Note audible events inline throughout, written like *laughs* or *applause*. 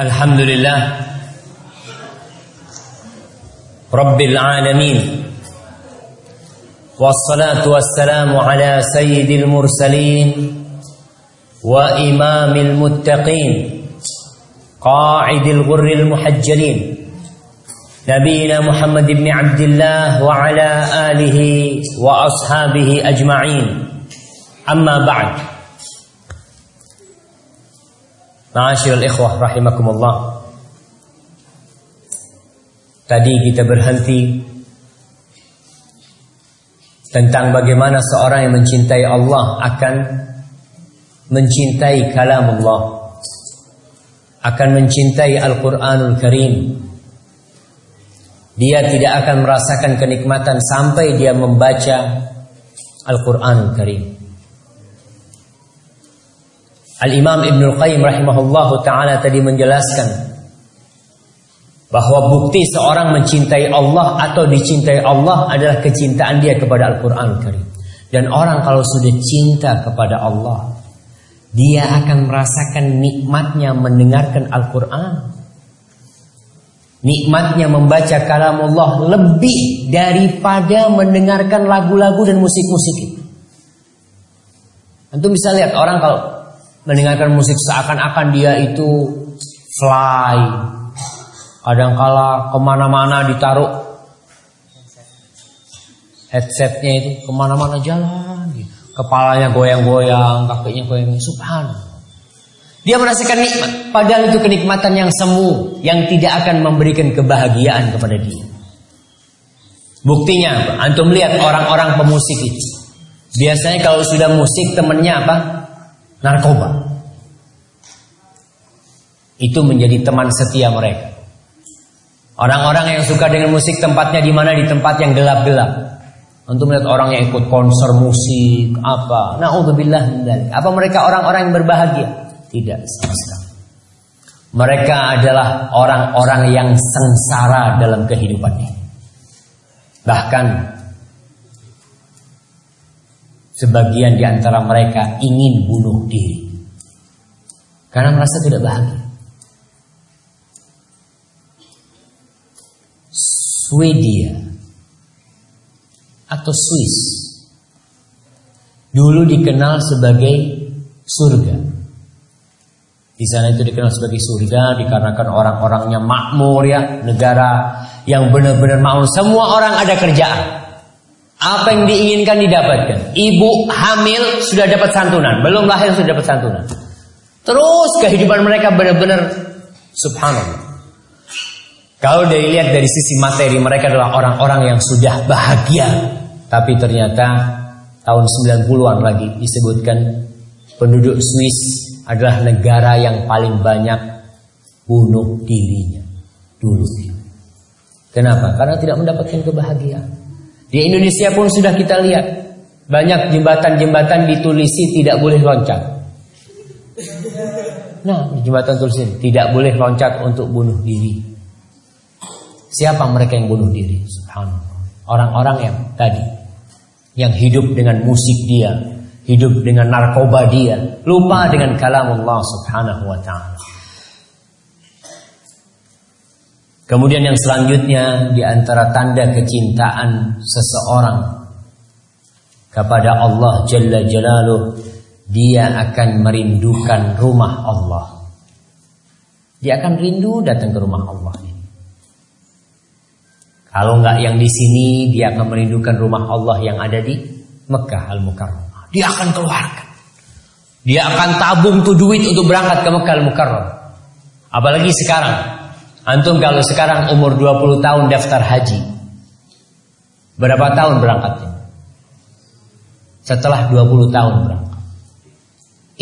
الحمد لله رب العالمين والصلاة والسلام على سيد المرسلين وإمام المتقين قاعد الغر المحجلين نبينا محمد بن عبد الله وعلى آله وأصحابه أجمعين أما بعد Ma'asyiral ikhwah rahimakumullah. Tadi kita berhenti tentang bagaimana seorang yang mencintai Allah akan mencintai kalamullah. Akan mencintai Al-Qur'anul Karim. Dia tidak akan merasakan kenikmatan sampai dia membaca Al-Qur'anul Karim. Al-Imam Ibn Qayyim rahimahullahu ta'ala tadi menjelaskan bahwa bukti seorang mencintai Allah atau dicintai Allah adalah kecintaan dia kepada Al-Quran Karim. Dan orang kalau sudah cinta kepada Allah, dia akan merasakan nikmatnya mendengarkan Al-Quran. Nikmatnya membaca kalamullah lebih daripada mendengarkan lagu-lagu dan musik-musik itu. Antum bisa lihat orang kalau mendengarkan musik seakan-akan dia itu fly. Kadangkala ke mana-mana ditaruh headsetnya itu ke mana-mana jalan. Kepalanya goyang-goyang, kakinya goyang. Subhanallah. Dia merasakan nikmat. Padahal itu kenikmatan yang semu. Yang tidak akan memberikan kebahagiaan kepada dia. Buktinya? Antum lihat orang-orang pemusik itu. Biasanya kalau sudah musik temennya apa? Narkoba. Itu menjadi teman setia mereka. Orang-orang yang suka dengan musik tempatnya di mana di tempat yang gelap-gelap. Untuk melihat orang yang ikut konser musik apa. Min Apa mereka orang-orang yang berbahagia? Tidak sama sekali. Mereka adalah orang-orang yang sengsara dalam kehidupan ini. Bahkan Sebagian di antara mereka ingin bunuh diri. Karena merasa tidak bahagia. Swedia atau Swiss dulu dikenal sebagai surga. Di sana itu dikenal sebagai surga dikarenakan orang-orangnya makmur ya, negara yang benar-benar mau semua orang ada kerjaan. Apa yang diinginkan didapatkan. Ibu hamil sudah dapat santunan, belum lahir sudah dapat santunan. Terus kehidupan mereka benar-benar subhanallah. Kalau dilihat dari sisi materi mereka adalah orang-orang yang sudah bahagia. Tapi ternyata tahun 90-an lagi disebutkan penduduk Swiss adalah negara yang paling banyak bunuh dirinya dulu. Kenapa? Karena tidak mendapatkan kebahagiaan. Di Indonesia pun sudah kita lihat banyak jembatan-jembatan ditulisi tidak boleh loncat. Nah, jembatan tulisin tidak boleh loncat untuk bunuh diri. Siapa mereka yang bunuh diri? Orang-orang yang tadi yang hidup dengan musik dia, hidup dengan narkoba dia, lupa dengan kalam Allah Subhanahu wa taala. Kemudian yang selanjutnya di antara tanda kecintaan seseorang kepada Allah Jalla Jalaluh dia akan merindukan rumah Allah. Dia akan rindu datang ke rumah Allah. Kalau nggak yang di sini, dia akan merindukan rumah Allah yang ada di Mekah Al Mukarramah. Dia akan keluarkan. Dia akan tabung tuh duit untuk berangkat ke Mekah Al Mukarramah. Apalagi sekarang Antum kalau sekarang umur 20 tahun daftar haji. Berapa tahun berangkatnya? Setelah 20 tahun berangkat.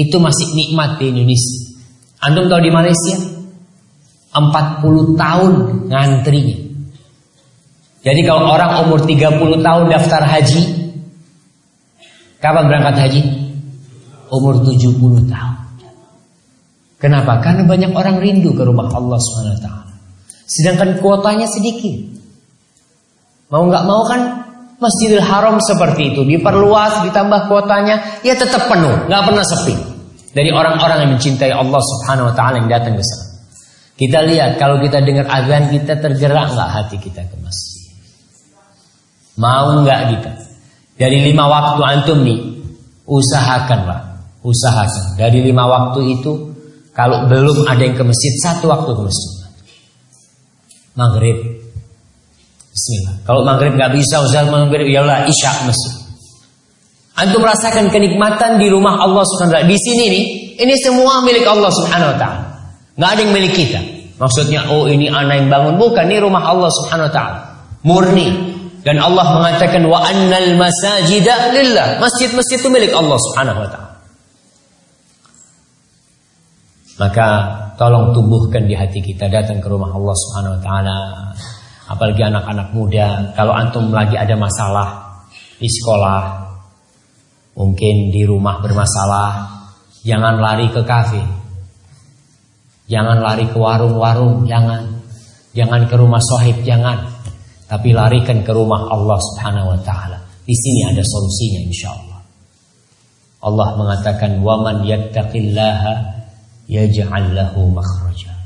Itu masih nikmat di Indonesia. Antum tahu di Malaysia? 40 tahun ngantrinya. Jadi kalau orang umur 30 tahun daftar haji, kapan berangkat haji? Umur 70 tahun. Kenapa? Karena banyak orang rindu ke rumah Allah SWT. Sedangkan kuotanya sedikit. Mau nggak mau kan Masjidil Haram seperti itu diperluas ditambah kuotanya ya tetap penuh nggak pernah sepi dari orang-orang yang mencintai Allah Subhanahu Wa Taala yang datang ke sana. Kita lihat kalau kita dengar azan kita tergerak nggak hati kita ke masjid. Mau nggak kita? Dari lima waktu antum nih, usahakan pak, usahakan. Dari lima waktu itu, kalau belum ada yang ke masjid, satu waktu ke masjid. Maghrib. Bismillah. Kalau maghrib nggak bisa, usah maghrib, ya Allah isya masjid. Antum merasakan kenikmatan di rumah Allah Subhanahu Di sini nih, ini semua milik Allah Subhanahu Wa Taala. Nggak ada yang milik kita. Maksudnya, oh ini anak yang bangun. Bukan, ini rumah Allah subhanahu wa ta'ala. Murni. Dan Allah mengatakan, wa annal masajida lillah. Masjid-masjid itu milik Allah subhanahu wa ta'ala. Maka tolong tumbuhkan di hati kita datang ke rumah Allah subhanahu wa ta'ala. Apalagi anak-anak muda. Kalau antum lagi ada masalah di sekolah. Mungkin di rumah bermasalah. Jangan lari ke kafe Jangan lari ke warung-warung, jangan. Jangan ke rumah sohib, jangan. Tapi larikan ke rumah Allah Subhanahu wa taala. Di sini ada solusinya insya Allah. Allah mengatakan waman yattaqillaha yaj'al lahu makhraja.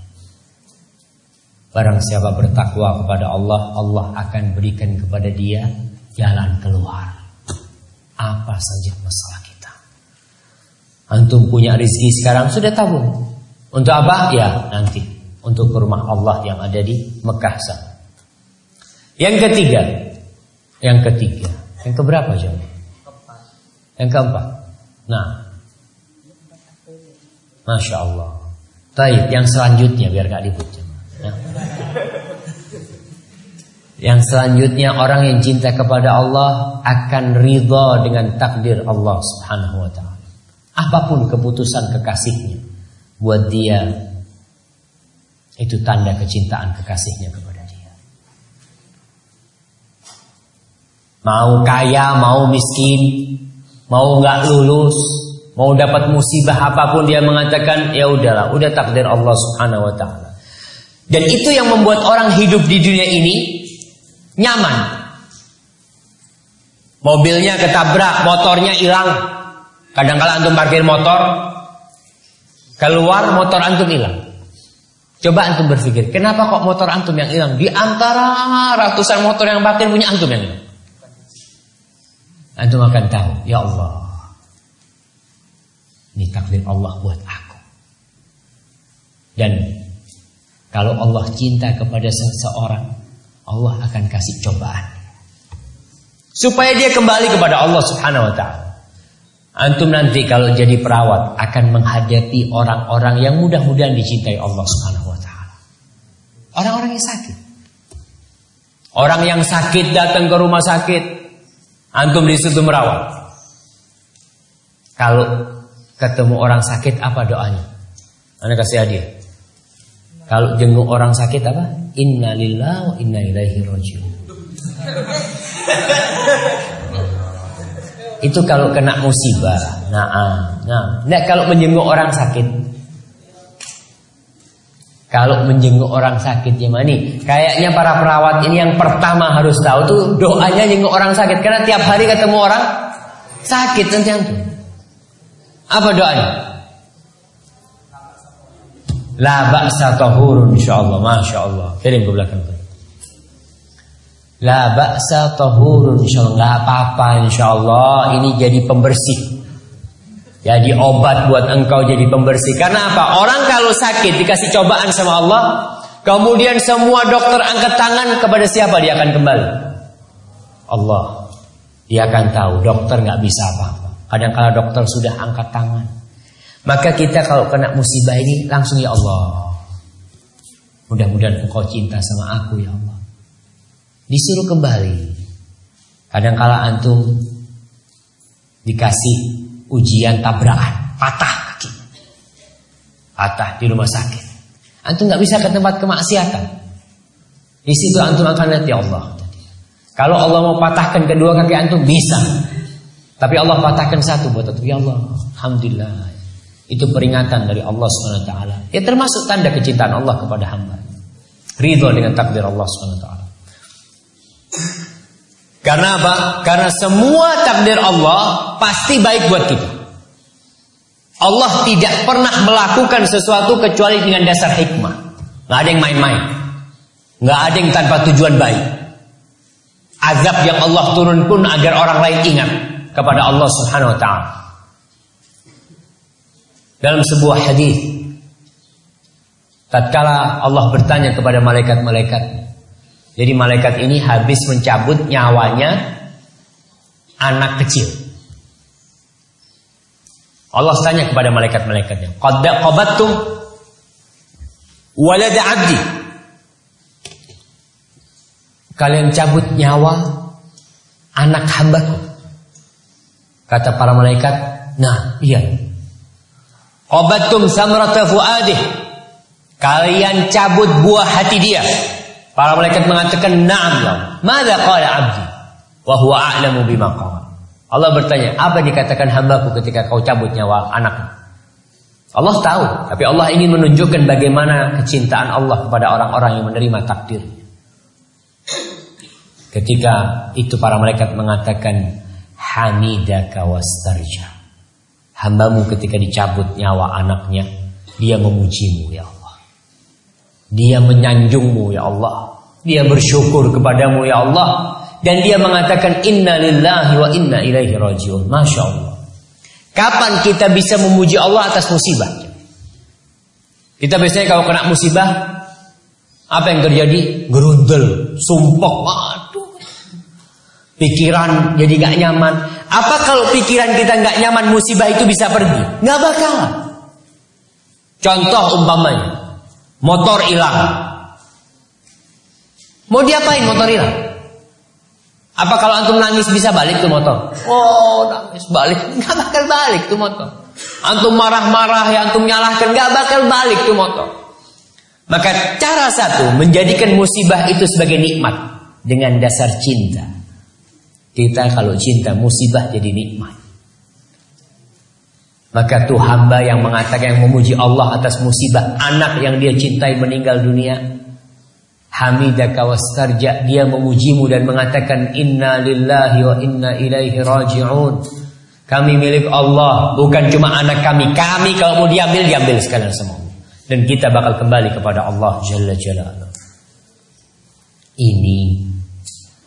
Barang siapa bertakwa kepada Allah, Allah akan berikan kepada dia jalan keluar. Apa saja masalah kita. Antum punya rezeki sekarang sudah tabung. Untuk apa? Ya nanti untuk rumah Allah yang ada di Mekah sana. Yang ketiga, yang ketiga, yang keberapa jam? Yang keempat. Nah, masya Allah. Taib, yang selanjutnya biar gak ribut ya. Yang selanjutnya orang yang cinta kepada Allah akan ridha dengan takdir Allah Subhanahu wa taala. Apa pun keputusan kekasihnya buat dia itu tanda kecintaan kekasihnya kepada dia. Mau kaya, mau miskin, mau nggak lulus, mau dapat musibah apa pun dia mengatakan ya udahlah, udah takdir Allah Subhanahu wa taala. Dan itu yang membuat orang hidup di dunia ini nyaman. Mobilnya ketabrak, motornya hilang. Kadang-kala antum parkir motor, Keluar motor antum hilang. Coba antum berpikir, kenapa kok motor antum yang hilang? Di antara ratusan motor yang parkir punya antum yang hilang. Antum akan tahu, ya Allah. Ini takdir Allah buat aku. Dan kalau Allah cinta kepada seseorang, Allah akan kasih cobaan. Supaya dia kembali kepada Allah Subhanahu wa taala. Antum nanti kalau jadi perawat akan menghadapi orang-orang yang mudah-mudahan dicintai Allah Subhanahu wa taala. Orang-orang yang sakit. Orang yang sakit datang ke rumah sakit, antum di situ merawat. Kalau ketemu orang sakit apa doanya? Anda kasih hadiah. Kalau jenguk orang sakit apa? Inna lillahi wa inna ilaihi rajiun. *laughs* Itu kalau kena musibah. Nah, ah, nah. Nah, kalau menjenguk orang sakit. Kalau menjenguk orang sakit gimana nih? Kayaknya para perawat ini yang pertama harus tahu tuh doanya jenguk orang sakit karena tiap hari ketemu orang sakit nanti itu. Apa doanya? La ba'sa tahurun insyaallah, masyaallah. Kirim ke belakang tuh. La ba'sa tahurun insyaallah enggak apa-apa insyaallah ini jadi pembersih. Jadi obat buat engkau jadi pembersih. Karena apa? Orang kalau sakit dikasih cobaan sama Allah, kemudian semua dokter angkat tangan kepada siapa dia akan kembali? Allah. Dia akan tahu dokter nggak bisa apa-apa. Kadang kala dokter sudah angkat tangan. Maka kita kalau kena musibah ini langsung ya Allah. Mudah-mudahan engkau cinta sama aku ya Allah disuruh kembali. Kadangkala antum dikasih ujian tabrakan, patah kaki. Patah di rumah sakit. Antum nggak bisa ke tempat kemaksiatan. Di situ antum akan lihat ya Allah. Kalau Allah mau patahkan kedua kaki antum bisa. Tapi Allah patahkan satu buat antum ya Allah. Alhamdulillah. Itu peringatan dari Allah SWT. Ya termasuk tanda kecintaan Allah kepada hamba. Ridho dengan takdir Allah SWT. Karena apa? Karena semua takdir Allah pasti baik buat kita. Allah tidak pernah melakukan sesuatu kecuali dengan dasar hikmah. Nggak ada yang main-main. Nggak ada yang tanpa tujuan baik. Azab yang Allah turun pun agar orang lain ingat kepada Allah Subhanahu wa taala. Dalam sebuah hadis tatkala Allah bertanya kepada malaikat-malaikat. Jadi malaikat ini habis mencabut nyawanya anak kecil. Allah tanya kepada malaikat-malaikatnya, "Qad qabattum walad 'abdi?" Kalian cabut nyawa anak hambaku. Kata para malaikat, "Nah, iya." Qabattum samrata fuadih. Kalian cabut buah hati dia. Para malaikat mengatakan, "Na'am ya." Mada qala 'abdi? Wa huwa a'lamu bima qala. Allah bertanya, apa dikatakan hambaku ketika kau cabut nyawa anaknya? Allah tahu, tapi Allah ingin menunjukkan bagaimana kecintaan Allah kepada orang-orang yang menerima takdir. Ketika itu para malaikat mengatakan, Hamidaka wastarja. Hambamu ketika dicabut nyawa anaknya, dia memujimu ya Allah. Dia menyanjungmu ya Allah. Dia bersyukur kepadamu ya Allah dan dia mengatakan inna lillahi wa inna ilaihi rajiun. Masya Allah. Kapan kita bisa memuji Allah atas musibah? Kita biasanya kalau kena musibah, apa yang terjadi? Gerundel, sumpah. Pikiran jadi gak nyaman. Apa kalau pikiran kita gak nyaman musibah itu bisa pergi? Gak bakal. Contoh umpamanya, motor hilang. Mau diapain motor hilang? Apa kalau antum nangis bisa balik tuh motor? Oh, nangis balik. *laughs* Nggak bakal balik tuh motor. Antum marah-marah ya antum nyalahkan nggak bakal balik tuh motor. Maka cara satu menjadikan musibah itu sebagai nikmat dengan dasar cinta. Kita kalau cinta musibah jadi nikmat. Maka tuh hamba yang mengatakan yang memuji Allah atas musibah. Anak yang dia cintai meninggal dunia, hamidaka wastarja dia memujimu dan mengatakan inna lillahi wa inna ilaihi raji'un. Kami milik Allah bukan cuma anak kami. Kami kalau mau diambil diambil sekalian semua. Dan kita bakal kembali kepada Allah jalla jalla ini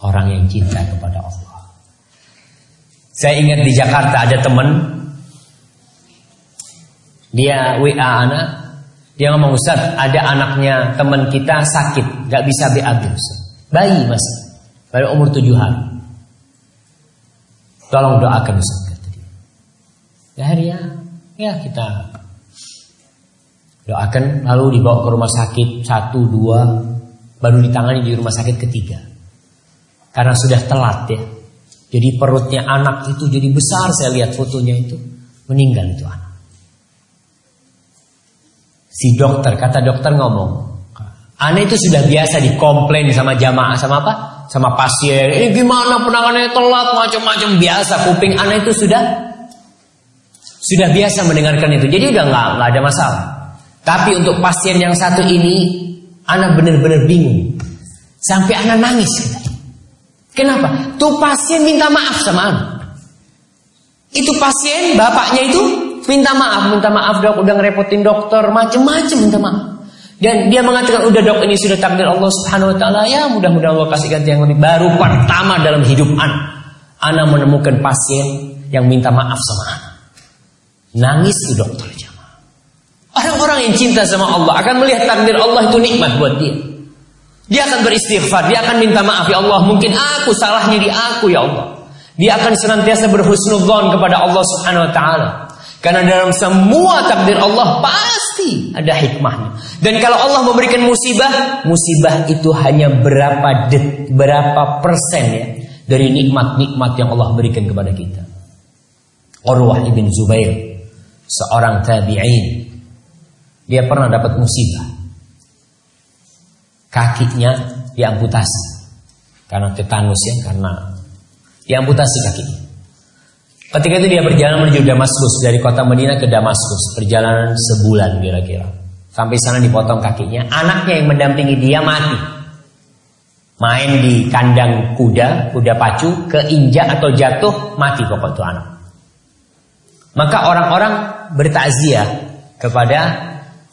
orang yang cinta kepada Allah saya ingat di Jakarta ada teman. Dia WA anak. Dia ngomong Ustaz, ada anaknya teman kita sakit, gak bisa BAB. Bayi masih, baru umur tujuh hari. Tolong doakan Ustaz kata dia. Ya. Ya kita doakan. Lalu dibawa ke rumah sakit satu dua. Baru ditangani di rumah sakit ketiga. Karena sudah telat ya jadi perutnya anak itu jadi besar saya lihat fotonya itu meninggal itu anak Si dokter, kata dokter ngomong, Aneh itu sudah biasa dikomplain sama jamaah sama apa? Sama pasien. Ini gimana penanganannya telat macam-macam biasa. Kuping aneh itu sudah sudah biasa mendengarkan itu. Jadi udah nggak nggak ada masalah. Tapi untuk pasien yang satu ini, anak benar-benar bingung. Sampai anak nangis. Kenapa? Tuh pasien minta maaf sama. Itu pasien, bapaknya itu Minta maaf, minta maaf dok, udah ngerepotin dokter, macem-macem minta maaf. Dan dia mengatakan udah dok ini sudah takdir Allah Subhanahu Wa Taala ya mudah-mudahan Allah kasih ganti yang lebih baru pertama dalam hidup anak. Anak menemukan pasien yang minta maaf sama anak. Nangis tuh dokter jamaah. Orang-orang yang cinta sama Allah akan melihat takdir Allah itu nikmat buat dia. Dia akan beristighfar, dia akan minta maaf ya Allah, mungkin aku salahnya di aku ya Allah. Dia akan senantiasa berhusnudzon kepada Allah Subhanahu wa taala. Karena dalam semua takdir Allah pasti ada hikmahnya. Dan kalau Allah memberikan musibah, musibah itu hanya berapa det, berapa persen ya dari nikmat-nikmat yang Allah berikan kepada kita. Urwah ibn Zubair, seorang tabi'in, dia pernah dapat musibah. Kakinya diamputasi karena tetanus ya, karena diamputasi kakinya. Ketika itu dia berjalan menuju Damaskus dari kota Medina ke Damaskus, perjalanan sebulan kira-kira. Sampai sana dipotong kakinya, anaknya yang mendampingi dia mati. Main di kandang kuda, kuda pacu, keinjak atau jatuh, mati pokok itu anak. Maka orang-orang bertakziah kepada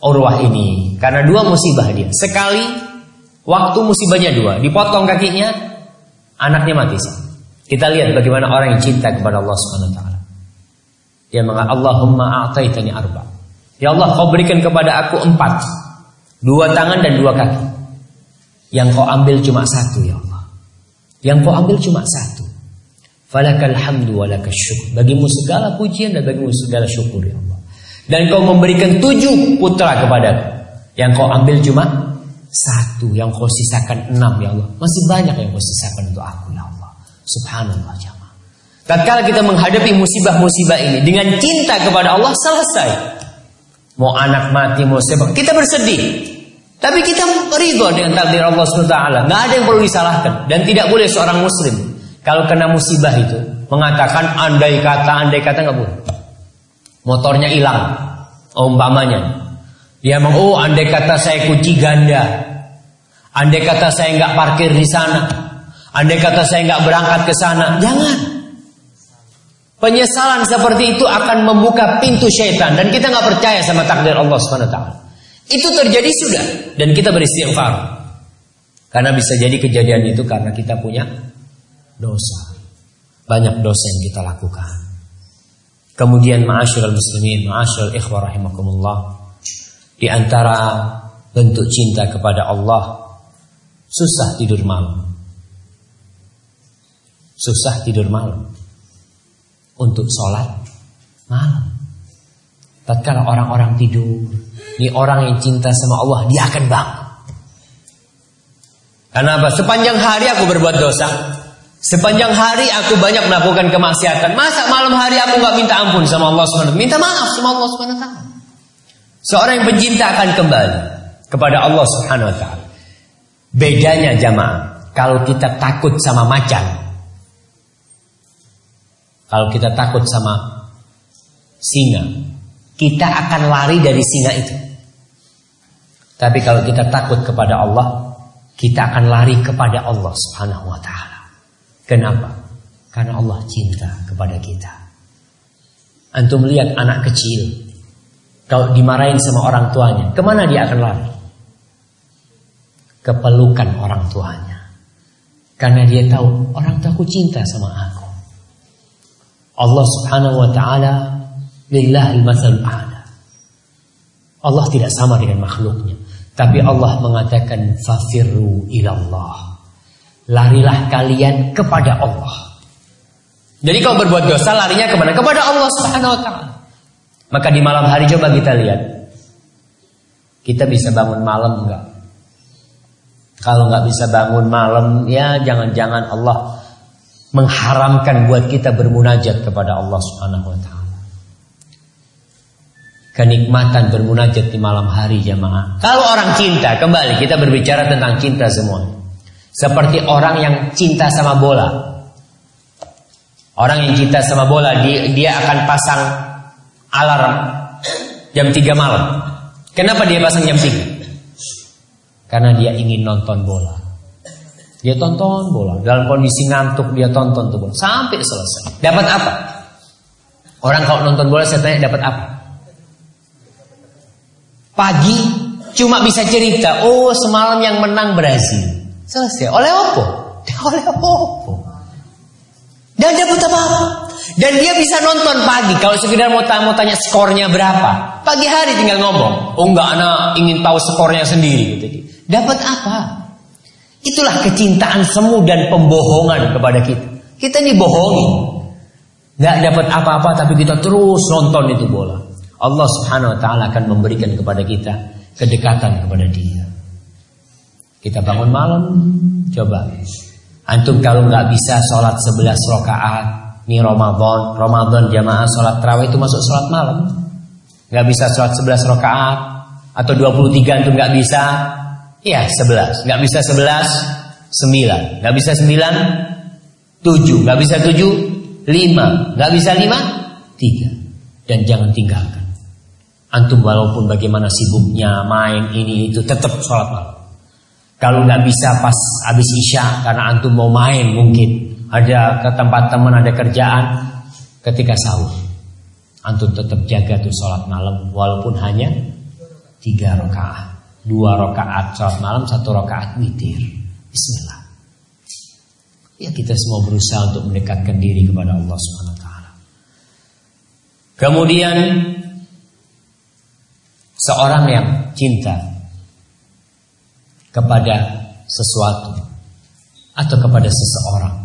Urwah ini karena dua musibah dia. Sekali waktu musibahnya dua, dipotong kakinya, anaknya mati. Kita lihat bagaimana orang yang cinta kepada Allah Subhanahu wa taala. Dia mengatakan Allahumma a'taitani arba. Ya Allah, kau berikan kepada aku empat. Dua tangan dan dua kaki. Yang kau ambil cuma satu ya Allah. Yang kau ambil cuma satu. Falakal hamdu wa syukur. Bagimu segala pujian dan bagimu segala syukur ya Allah. Dan kau memberikan tujuh putra kepadaku. Yang kau ambil cuma satu. Yang kau sisakan enam ya Allah. Masih banyak yang kau sisakan untuk aku ya Allah. Subhanallah jamaah. Tatkala kita menghadapi musibah-musibah ini dengan cinta kepada Allah selesai. Mau anak mati, mau sebab kita bersedih. Tapi kita ridho dengan takdir Allah SWT. Nggak ada yang perlu disalahkan dan tidak boleh seorang Muslim kalau kena musibah itu mengatakan andai kata, andai kata nggak boleh motornya hilang. Umpamanya. Dia mau, oh andai kata saya kunci ganda. Andai kata saya nggak parkir di sana. Andai kata saya nggak berangkat ke sana. Jangan. Penyesalan seperti itu akan membuka pintu syaitan dan kita nggak percaya sama takdir Allah swt. Itu terjadi sudah dan kita beristighfar. Karena bisa jadi kejadian itu karena kita punya dosa. Banyak dosa yang kita lakukan. Kemudian ma'asyiral muslimin, ma'asyiral ikhwah rahimakumullah. Di antara bentuk cinta kepada Allah susah tidur malam. Susah tidur malam. Untuk sholat malam. Tatkala orang-orang tidur, ini orang yang cinta sama Allah, dia akan bangun. Kenapa? Sepanjang hari aku berbuat dosa, Sepanjang hari aku banyak melakukan kemaksiatan. Masa malam hari aku nggak minta ampun sama Allah SWT? Minta maaf sama Allah SWT. Seorang yang pencinta akan kembali kepada Allah Subhanahu Wa Taala. Bedanya jamaah, kalau kita takut sama macan, kalau kita takut sama singa, kita akan lari dari singa itu. Tapi kalau kita takut kepada Allah, kita akan lari kepada Allah Subhanahu Wa Taala. Kenapa? Karena Allah cinta kepada kita. Antum lihat anak kecil. Kalau dimarahin sama orang tuanya, ke mana dia akan lari? Kepelukan orang tuanya. Karena dia tahu orang tuaku cinta sama aku. Allah subhanahu wa ta'ala Lillahil masal a'la. Allah tidak sama dengan makhluknya. Tapi Allah mengatakan fafirru ilallah. Larilah kalian kepada Allah. Jadi kalau berbuat dosa larinya ke mana? Kepada Allah Subhanahu Wa Taala. Maka di malam hari coba kita lihat. Kita bisa bangun malam enggak? Kalau nggak bisa bangun malam, ya jangan-jangan Allah mengharamkan buat kita bermunajat kepada Allah Subhanahu wa taala. Kenikmatan bermunajat di malam hari jemaah. Kalau orang cinta, kembali kita berbicara tentang cinta semua. Seperti orang yang cinta sama bola. Orang yang cinta sama bola dia akan pasang alarm jam 3 malam. Kenapa dia pasang jam 3? Karena dia ingin nonton bola. Dia tonton bola dalam kondisi ngantuk dia tonton tuh bola sampai selesai. Dapat apa? Orang kalau nonton bola saya tanya dapat apa? Pagi cuma bisa cerita, oh semalam yang menang Brazil. Selesai. Oleh apa? *laughs* Oleh apa? Dan dia buta apa? Dan dia bisa nonton pagi. Kalau sekedar mau, mau tanya skornya berapa. Pagi hari tinggal ngomong. Oh enggak, anak ingin tahu skornya sendiri. Gitu. Dapat apa? Itulah kecintaan semu dan pembohongan kepada kita. Kita dibohongi. Nggak dapat apa-apa tapi kita terus nonton itu bola. Allah Subhanahu wa taala akan memberikan kepada kita kedekatan kepada Dia. Kita bangun malam, coba. Antum kalau nggak bisa sholat 11 rakaat, ini Ramadan, Ramadan jamaah sholat terawih itu masuk sholat malam. Nggak bisa sholat 11 rakaat atau 23 antum nggak bisa, ya 11. Nggak bisa 11, 9. Nggak bisa 9, 7. Nggak bisa 7, 5. Nggak bisa 5, 3. Dan jangan tinggalkan. Antum walaupun bagaimana sibuknya main ini itu tetap sholat malam. Kalau nggak bisa pas habis isya karena antum mau main mungkin ada ke tempat teman ada kerjaan ketika sahur antum tetap jaga tuh sholat malam walaupun hanya tiga rakaat, dua rakaat sholat malam, satu rakaat witir. Bismillah. Ya kita semua berusaha untuk mendekatkan diri kepada Allah Subhanahu wa taala. Kemudian seorang yang cinta kepada sesuatu atau kepada seseorang,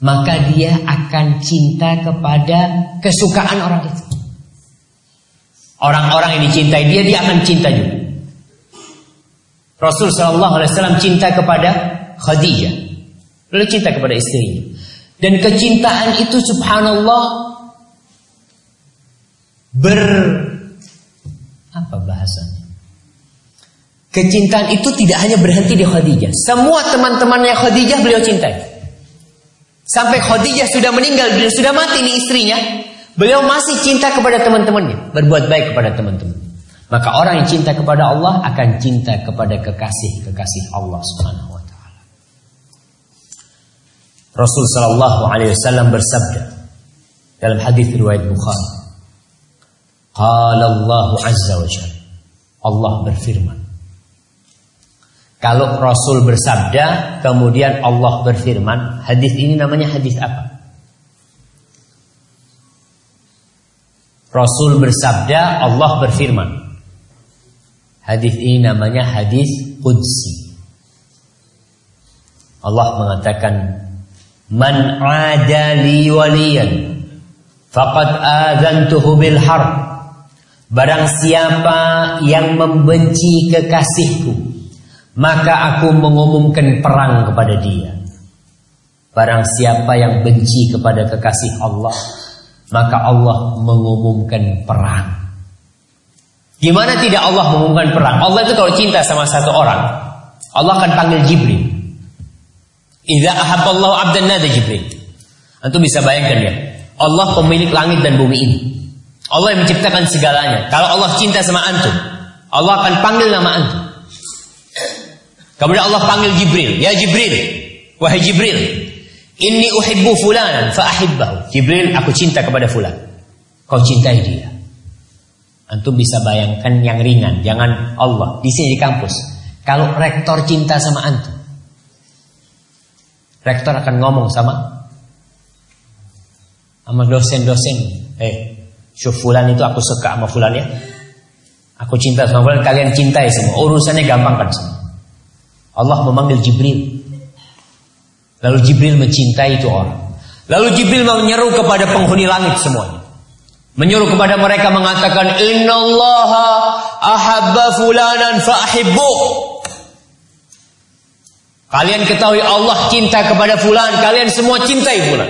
maka dia akan cinta kepada kesukaan orang itu. Orang-orang yang dicintai dia, dia akan cinta juga. Rasul Shallallahu Alaihi Wasallam cinta kepada Khadijah, lalu cinta kepada istrinya. Dan kecintaan itu subhanallah ber apa bahasanya? Kecintaan itu tidak hanya berhenti di Khadijah. Semua teman-temannya Khadijah beliau cintai. Sampai Khadijah sudah meninggal, beliau sudah mati nih istrinya. Beliau masih cinta kepada teman-temannya, berbuat baik kepada teman-teman. Maka orang yang cinta kepada Allah akan cinta kepada kekasih-kekasih Allah Subhanahu wa taala. Rasul sallallahu alaihi wasallam bersabda dalam hadis riwayat Bukhari. Qala Allah azza wa jalla. Allah berfirman. Kalau Rasul bersabda, kemudian Allah berfirman, hadis ini namanya hadis apa? Rasul bersabda, Allah berfirman. Hadis ini namanya hadis qudsi. Allah mengatakan, "Man 'ada li waliyan faqad adzantuhu bil harb." Barang siapa yang membenci kekasihku, maka aku mengumumkan perang kepada dia. Barang siapa yang benci kepada kekasih Allah, maka Allah mengumumkan perang. Gimana tidak Allah mengumumkan perang? Allah itu kalau cinta sama satu orang, Allah akan panggil Jibril. Idza ahabballahu 'abdan nada Jibril. Antum bisa bayangkan ya. Allah pemilik langit dan bumi ini. Allah yang menciptakan segalanya. Kalau Allah cinta sama antum, Allah akan panggil nama antum. Kemudian Allah panggil Jibril, "Ya Jibril, wahai Jibril, Inni uhibbu fulanan fa ahibbahu. Jibril, aku cinta kepada fulan. Kau cintai dia. Antum bisa bayangkan yang ringan, jangan Allah di sini di kampus. Kalau rektor cinta sama antum, rektor akan ngomong sama sama dosen-dosen. Eh, syuf fulan itu aku suka sama fulan ya. Aku cinta sama fulan, kalian cintai semua. Urusannya gampang kan semua. Allah memanggil Jibril. Lalu Jibril mencintai itu orang. Lalu Jibril menyeru kepada penghuni langit semuanya. Menyuruh kepada mereka mengatakan innallaha ahabba fulanan fa'ahibbu. Kalian ketahui Allah cinta kepada fulan, kalian semua cintai fulan.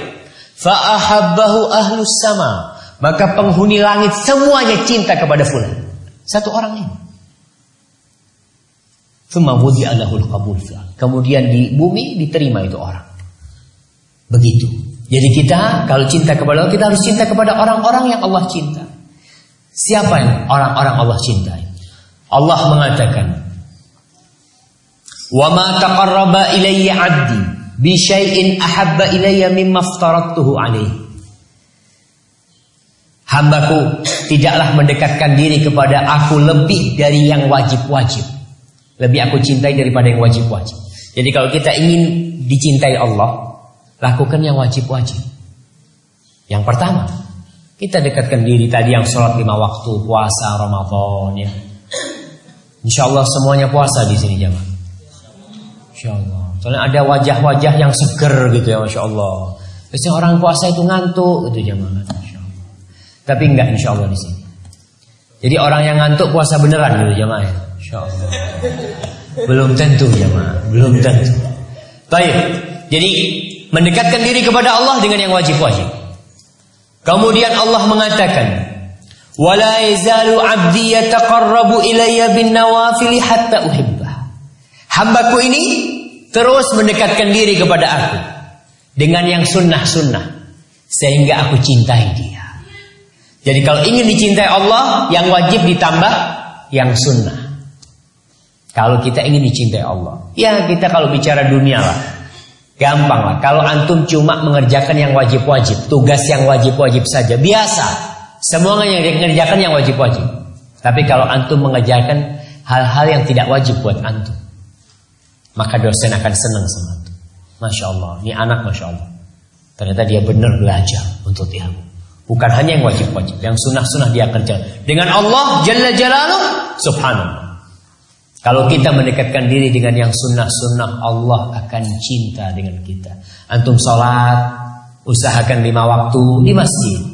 Fa'ahabbahu ahlus sama. Maka penghuni langit semuanya cinta kepada fulan. Satu orang ini. Kemudian di bumi diterima itu orang. Begitu. Jadi kita kalau cinta kepada Allah kita harus cinta kepada orang-orang yang Allah cinta. Siapa yang orang-orang Allah cintai? Allah mengatakan, "Wa ma taqarraba ilayya 'abdi bi syai'in ahabba ilayya mimma aftaradtuhu alaihi." Hambaku tidaklah mendekatkan diri kepada aku lebih dari yang wajib-wajib. Lebih aku cintai daripada yang wajib-wajib. Jadi kalau kita ingin dicintai Allah, Lakukan yang wajib-wajib. Yang pertama, kita dekatkan diri tadi yang sholat lima waktu, puasa Ramadan ya. Insya Allah semuanya puasa di sini jamaah. Insya Allah. Soalnya ada wajah-wajah yang seger gitu ya, masya Allah. Biasanya orang puasa itu ngantuk gitu Allah. Tapi enggak insya Allah di sini. Jadi orang yang ngantuk puasa beneran gitu jamaah ya. Insya Allah. Belum tentu jamaah, belum tentu. Baik. Jadi mendekatkan diri kepada Allah dengan yang wajib-wajib. Kemudian Allah mengatakan, "Wala yazalu 'abdi yataqarrabu ilayya bin nawafil hatta uhibbah." Hambaku ini terus mendekatkan diri kepada aku dengan yang sunnah-sunnah sehingga aku cintai dia. Jadi kalau ingin dicintai Allah, yang wajib ditambah yang sunnah. Kalau kita ingin dicintai Allah, ya kita kalau bicara dunia lah, Gampang lah. Kalau antum cuma mengerjakan yang wajib-wajib, tugas yang wajib-wajib saja, biasa. Semuanya yang dikerjakan yang wajib-wajib. Tapi kalau antum mengajarkan hal-hal yang tidak wajib buat antum, maka dosen akan senang sama antum. Masya Allah, ini anak Masya Allah. Ternyata dia benar belajar untuk ilmu. Bukan hanya yang wajib-wajib, yang sunnah-sunnah dia kerja. Dengan Allah Jalla Jalaluh, subhanallah. Kalau kita mendekatkan diri dengan yang sunnah-sunnah, Allah akan cinta dengan kita. Antum sholat, usahakan lima waktu di masjid.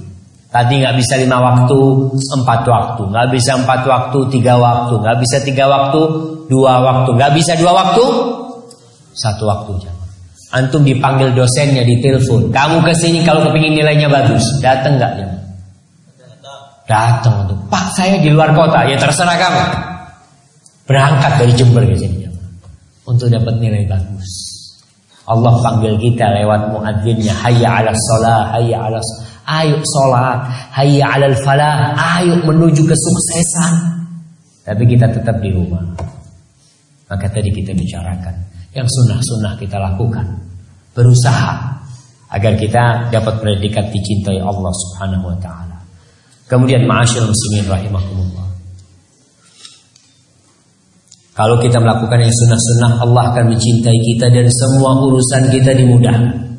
Tadi nggak bisa lima waktu, empat waktu. Nggak bisa empat waktu, tiga waktu. Nggak bisa tiga waktu, dua waktu. Nggak bisa dua waktu, satu waktu. Antum dipanggil dosennya di telepon. Kamu ke sini kalau kepingin nilainya bagus. Datang nggak ya? Datang untuk Pak saya di luar kota. Ya terserah kamu. Berangkat dari Jember ke sini untuk dapat nilai bagus. Allah panggil kita lewat muadzinnya. Hayya 'ala shalah, hayya 'ala Ayo sholat, hayya 'alal falah, ayo menuju kesuksesan. Tapi kita tetap di rumah. Maka tadi kita bicarakan yang sunnah-sunnah kita lakukan. Berusaha agar kita dapat predikat dicintai Allah Subhanahu wa taala. Kemudian ma'asyiral muslimin rahimakumullah. Kalau kita melakukan yang sunnah-sunnah Allah akan mencintai kita dan semua urusan kita dimudahkan.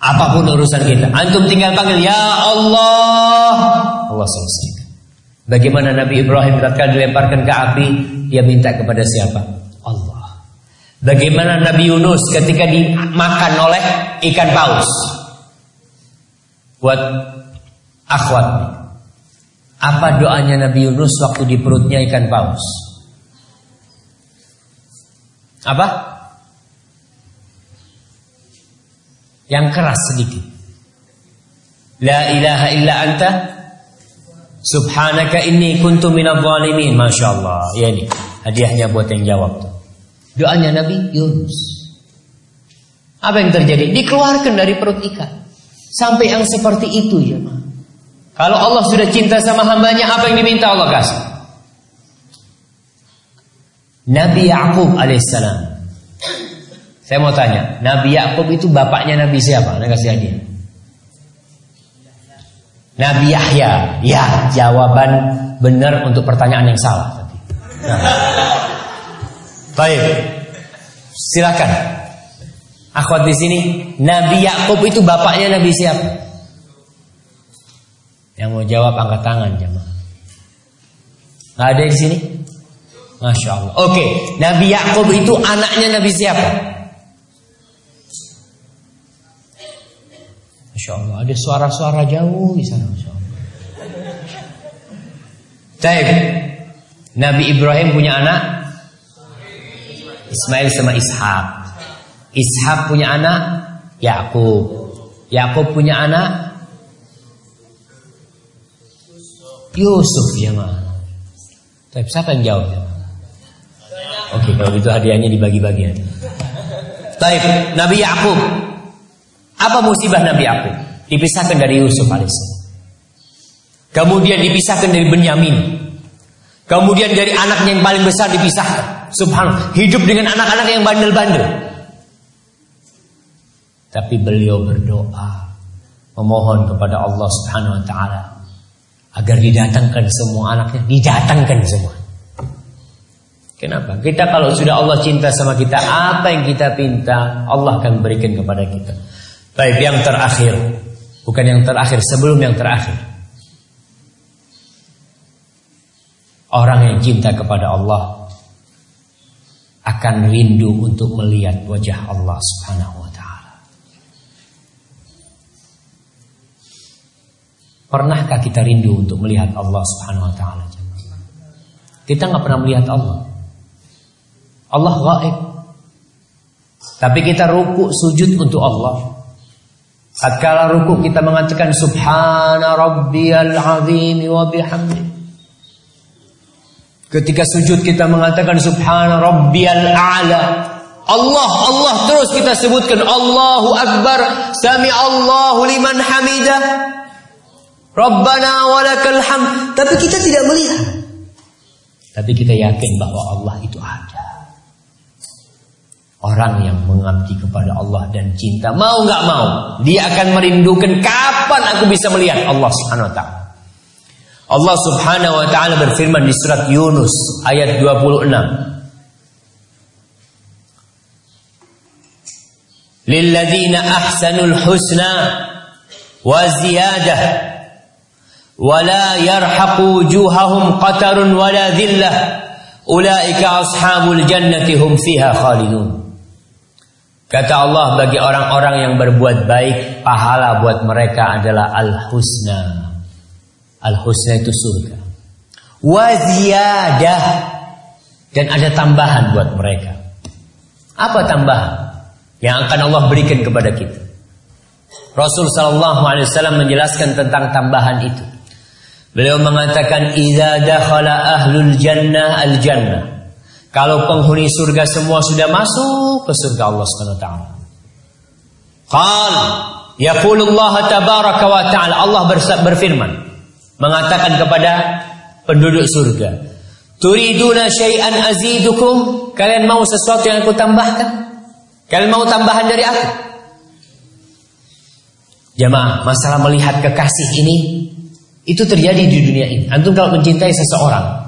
Apa pun urusan kita, antum tinggal panggil ya Allah, Allah selesaikan. Bagaimana Nabi Ibrahim tatkala dilemparkan ke api, dia minta kepada siapa? Bagaimana Nabi Yunus ketika dimakan oleh ikan paus? Buat akhwat. Apa doanya Nabi Yunus waktu di perutnya ikan paus? Apa? Yang keras sedikit. La ilaha illa anta Subhanaka inni kuntu minadh dhalimin. Masya Allah. Ya ini hadiahnya buat yang jawab tuh. Doanya Nabi Yunus. Apa yang terjadi? Dikeluarkan dari perut ikan. Sampai yang seperti itu ya Kalau Allah sudah cinta sama hambanya, apa yang diminta Allah kasih? Nabi Yakub alaihissalam. Saya mau tanya, Nabi Yakub itu bapaknya Nabi siapa? Anda kasih hadiah. Nabi Yahya. Ya, jawaban benar untuk pertanyaan yang salah. Nah. Baik. Silakan. Akhwat di sini, Nabi Yakub itu bapaknya Nabi siapa? Yang mau jawab angkat tangan jemaah. Nggak ada di sini? Masya Allah. Oke, Nabi Yakub itu anaknya Nabi siapa? Masya Allah. Ada suara-suara jauh di sana. Masya Allah. Nabi Ibrahim punya anak Ismail sama Ishak. Ishak punya anak Yakub. Yakub punya anak Yusuf mah. Tapi siapa yang jawab? Ya, Oke, kalau gitu hadiahnya dibagi-bagi aja. Baik, Nabi Yakub. Apa musibah Nabi Yakub? Dipisahkan dari Yusuf alaihissalam. Kemudian dipisahkan dari Benyamin. Kemudian dari anaknya yang paling besar dipisahkan. Subhanallah, hidup dengan anak-anak yang bandel-bandel. Tapi beliau berdoa memohon kepada Allah Subhanahu wa taala agar didatangkan semua anaknya, didatangkan semua. Kenapa? Kita kalau sudah Allah cinta sama kita, apa yang kita pinta, Allah akan berikan kepada kita. Baik, yang terakhir, bukan yang terakhir, sebelum yang terakhir. Orang yang cinta kepada Allah akan rindu untuk melihat wajah Allah Subhanahu wa taala. Pernahkah kita rindu untuk melihat Allah Subhanahu wa taala? Kita nggak pernah melihat Allah. Allah gaib. Tapi kita ruku sujud untuk Allah. Tatkala ruku kita mengatakan subhana rabbiyal azim wa bihamdi. Ketika sujud kita mengatakan subhana rabbiyal a'la. Allah, Allah terus kita sebutkan Allahu Akbar, sami Allahu liman hamidah. Rabbana walakal hamd. Tapi kita tidak melihat. Tapi kita yakin bahwa Allah itu ada. Orang yang mengabdi kepada Allah dan cinta mau nggak mau, dia akan merindukan kapan aku bisa melihat Allah Subhanahu wa taala. Allah Subhanahu wa taala berfirman di surat Yunus ayat 26. Lilladzina ahsanul husna wa ziyadah wa la yarhaqu wujuhahum qatarun wa la dhillah ulaika ashabul jannati hum fiha khalidun. Kata Allah bagi orang-orang yang berbuat baik pahala buat mereka adalah al-husna Al-husna itu surga. Waziyadah dan ada tambahan buat mereka. Apa tambahan yang akan Allah berikan kepada kita? Rasul sallallahu alaihi wasallam menjelaskan tentang tambahan itu. Beliau mengatakan idza dakhala ahlul jannah al jannah. Kalau penghuni surga semua sudah masuk ke surga Allah Subhanahu wa taala. Qal yaqulullah tabaraka wa taala Allah berfirman mengatakan kepada penduduk surga, "Turiduna syai'an azidukum?" Kalian mau sesuatu yang aku tambahkan? Kalian mau tambahan dari aku? Jemaah, masalah melihat kekasih ini itu terjadi di dunia ini. Antum kalau mencintai seseorang,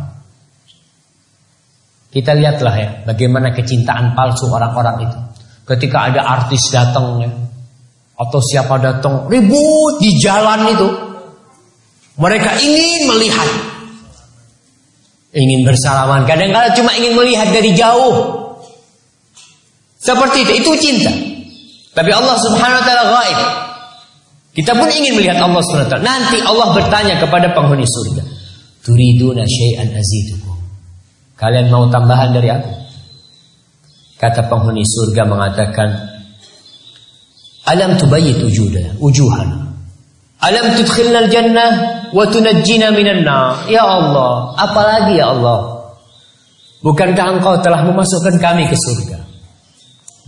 kita lihatlah ya bagaimana kecintaan palsu orang-orang itu. Ketika ada artis datang ya, atau siapa datang ribut di jalan itu, mereka ingin melihat. Ingin bersalaman. Kadang-kadang cuma ingin melihat dari jauh. Seperti itu. Itu cinta. Tapi Allah subhanahu wa ta'ala gaib. Kita pun ingin melihat Allah subhanahu wa ta'ala. Nanti Allah bertanya kepada penghuni surga. Turiduna syai'an azidukum. Kalian mau tambahan dari aku? Kata penghuni surga mengatakan. Alam tubayyit wujudah, wujuhana. Alam tudkhilna al-jannah wa tunajjina minan nar. Ya Allah, apalagi ya Allah? Bukankah Engkau telah memasukkan kami ke surga?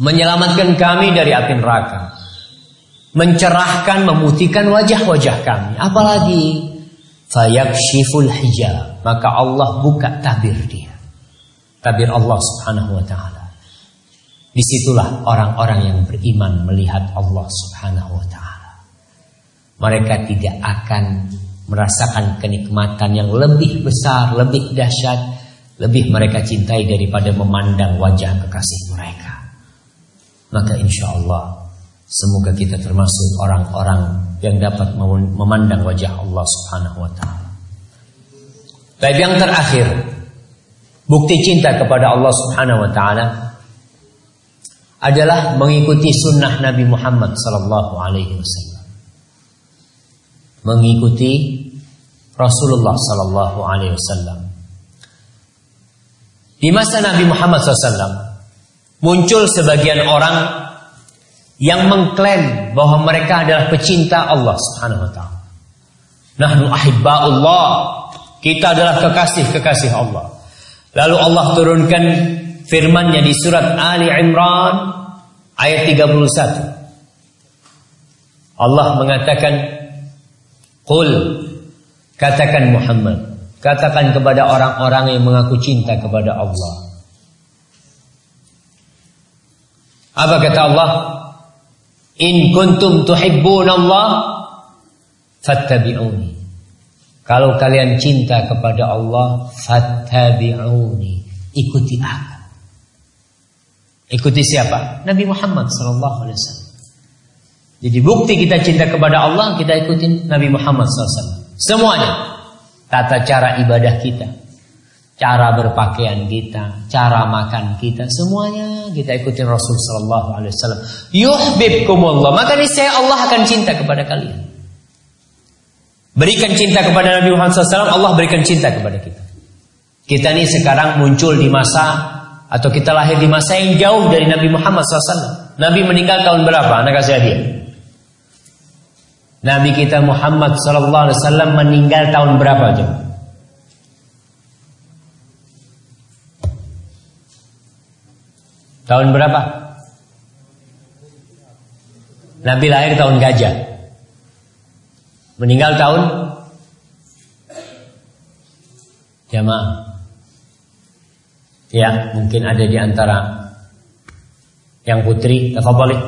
Menyelamatkan kami dari api neraka. Mencerahkan, memutihkan wajah-wajah kami. Apalagi fayakshiful hijab. Maka Allah buka tabir dia. Tabir Allah Subhanahu wa taala. Di situlah orang-orang yang beriman melihat Allah Subhanahu wa taala mereka tidak akan merasakan kenikmatan yang lebih besar, lebih dahsyat, lebih mereka cintai daripada memandang wajah kekasih mereka. Maka insya Allah semoga kita termasuk orang-orang yang dapat memandang wajah Allah Subhanahu Wa Taala. Tapi yang terakhir, bukti cinta kepada Allah Subhanahu Wa Taala adalah mengikuti sunnah Nabi Muhammad Sallallahu Alaihi Wasallam mengikuti Rasulullah Sallallahu Alaihi Wasallam. Di masa Nabi Muhammad SAW muncul sebagian orang yang mengklaim bahwa mereka adalah pecinta Allah Subhanahu Wa Taala. Nahnu ahibbaullah. Kita adalah kekasih-kekasih Allah. Lalu Allah turunkan firman-Nya di surat Ali Imran ayat 31. Allah mengatakan Qul katakan Muhammad, katakan kepada orang-orang yang mengaku cinta kepada Allah. Apa kata Allah? In kuntum tuhibbun Allah fattabi'uni. Kalau kalian cinta kepada Allah, fattabi'uni. Ikuti aku. Ikuti siapa? Nabi Muhammad sallallahu alaihi wasallam. Jadi bukti kita cinta kepada Allah kita ikutin Nabi Muhammad SAW. Semuanya. Tata cara ibadah kita. Cara berpakaian kita. Cara makan kita. Semuanya kita ikutin Rasul Sallallahu Alaihi Wasallam. Yuhibbukumullah. Maka niscaya Allah akan cinta kepada kalian. Berikan cinta kepada Nabi Muhammad SAW. Allah berikan cinta kepada kita. Kita ini sekarang muncul di masa atau kita lahir di masa yang jauh dari Nabi Muhammad SAW. Nabi meninggal tahun berapa? Anak kasih hadiah. Nabi kita Muhammad wasallam meninggal tahun berapa aja? Tahun berapa? Nabi lahir tahun gajah. Meninggal tahun jamaah. Ya, mungkin ada di antara yang putri, tafadhali.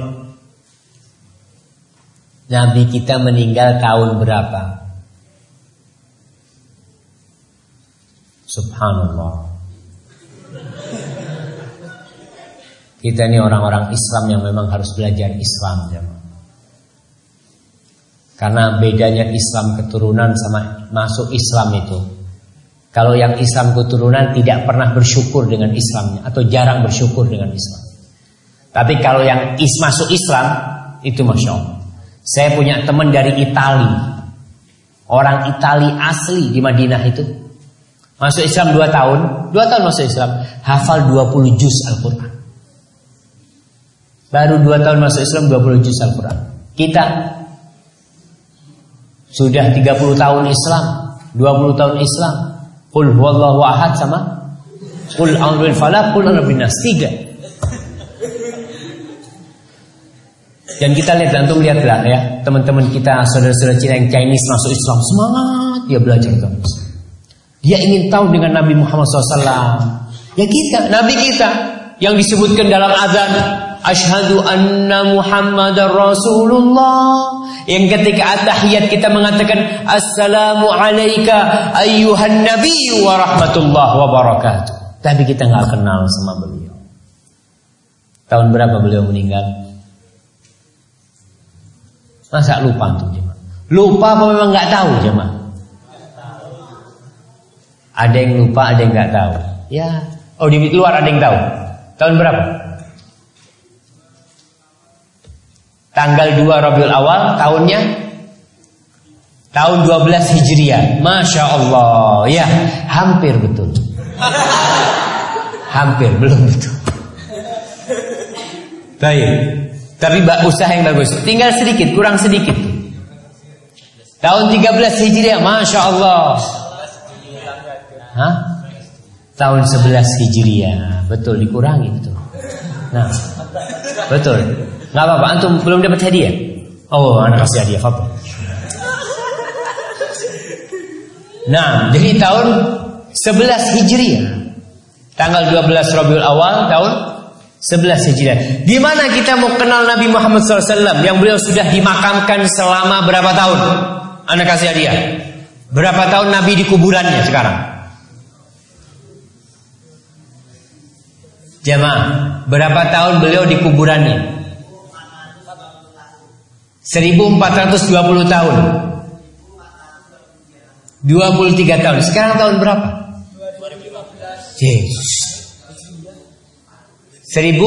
Nabi kita meninggal tahun berapa? Subhanallah. Kita ini orang-orang Islam yang memang harus belajar Islam jemaah. Karena bedanya Islam keturunan sama masuk Islam itu. Kalau yang Islam keturunan tidak pernah bersyukur dengan Islamnya atau jarang bersyukur dengan Islam. Tapi kalau yang is masuk Islam itu masya Allah. Saya punya teman dari Italia, orang Italia asli di Madinah itu masuk Islam dua tahun, dua tahun masuk Islam, hafal 20 juz Al-Quran. Baru dua tahun masuk Islam 20 juz Al-Quran. Kita sudah 30 tahun Islam, 20 tahun Islam. Qul huwallahu ahad sama Qul a'udzu bil falaq, qul nas. Tiga. Dan kita lihat antum lihatlah ya, teman-teman kita, saudara-saudara Cina yang Chinese masuk Islam, semangat dia belajar terus. Dia ingin tahu dengan Nabi Muhammad SAW. Ya kita, Nabi kita yang disebutkan dalam azan Ashhadu anna Muhammadar Rasulullah Yang ketika at-tahiyat kita mengatakan Assalamu alayka ayyuhan nabi wa rahmatullah wa barakatuh Tapi kita nggak kenal sama beliau Tahun berapa beliau meninggal? Masa lupa tuh jemaah? Lupa apa memang nggak tahu jemaah? Ada yang lupa, ada yang nggak tahu. Ya, oh di luar ada yang tahu. Tahun berapa? Tanggal 2 Rabiul Awal tahunnya tahun 12 Hijriah. Masya Allah, ya hampir betul. hampir belum betul. Baik. Tapi usaha yang bagus. Tinggal sedikit, kurang sedikit. Tahun 13 Hijriah, Masya Allah. Hah? Tahun 11 Hijriah. Betul, dikurangi betul. Nah, betul. Gak apa-apa, antum belum dapat hadiah. Oh, anak kasih hadiah, apa? Nah, jadi tahun 11 Hijriah. Tanggal 12 Rabiul Awal tahun 11 Hijriah. Di mana kita mau kenal Nabi Muhammad SAW yang beliau sudah dimakamkan selama berapa tahun? Anak kasih hadiah. Berapa tahun Nabi di kuburannya sekarang? Jemaah, berapa tahun beliau di kuburannya? 1420 tahun 23 tahun Sekarang tahun berapa? 2015 yes. 1000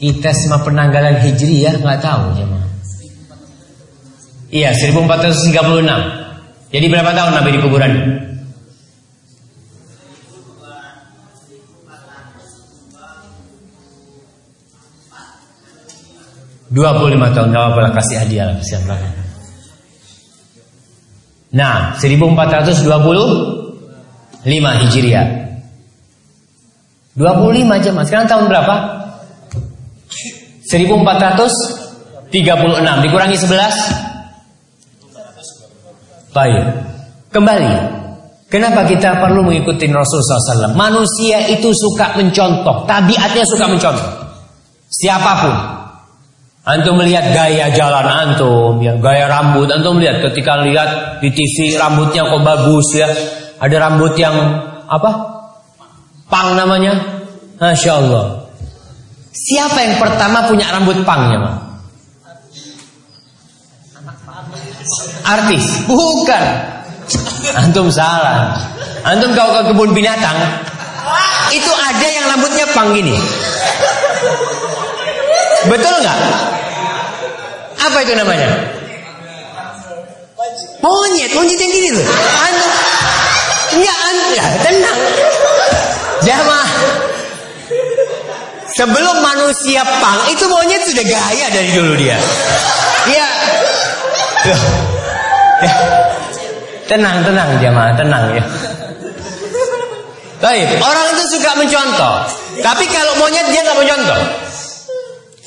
Kita semua penanggalan hijri ya nggak tahu jemaah. Iya 1436 Jadi berapa tahun Nabi di kuburan? 25 tahun gak apa kasih hadiah lah banget. Nah, 1425 Hijriah. 25 aja mas. Sekarang tahun berapa? 1436 dikurangi 11 Baik. Kembali. Kenapa kita perlu mengikuti Rasulullah SAW? Manusia itu suka mencontoh. Tabiatnya suka mencontoh. Siapa pun. Antum melihat gaya jalan antum, ya, gaya rambut. Antum melihat ketika lihat di TV rambutnya kok bagus ya. Ada rambut yang apa? Pang namanya. Masya Allah. Siapa yang pertama punya rambut pangnya? Artis? Bukan. Antum salah. Antum kau ke kebun binatang, itu ada yang rambutnya pang gini. Betul nggak? Apa itu namanya? Monyet, monyet yang gini loh. Anu, ya, anu, ya tenang. Jamaah. Sebelum manusia pang, itu monyet sudah gaya dari dulu dia. Iya. Ya. Tenang, tenang jamaah, tenang ya. Baik, orang itu suka mencontoh. Tapi kalau monyet dia nggak mencontoh.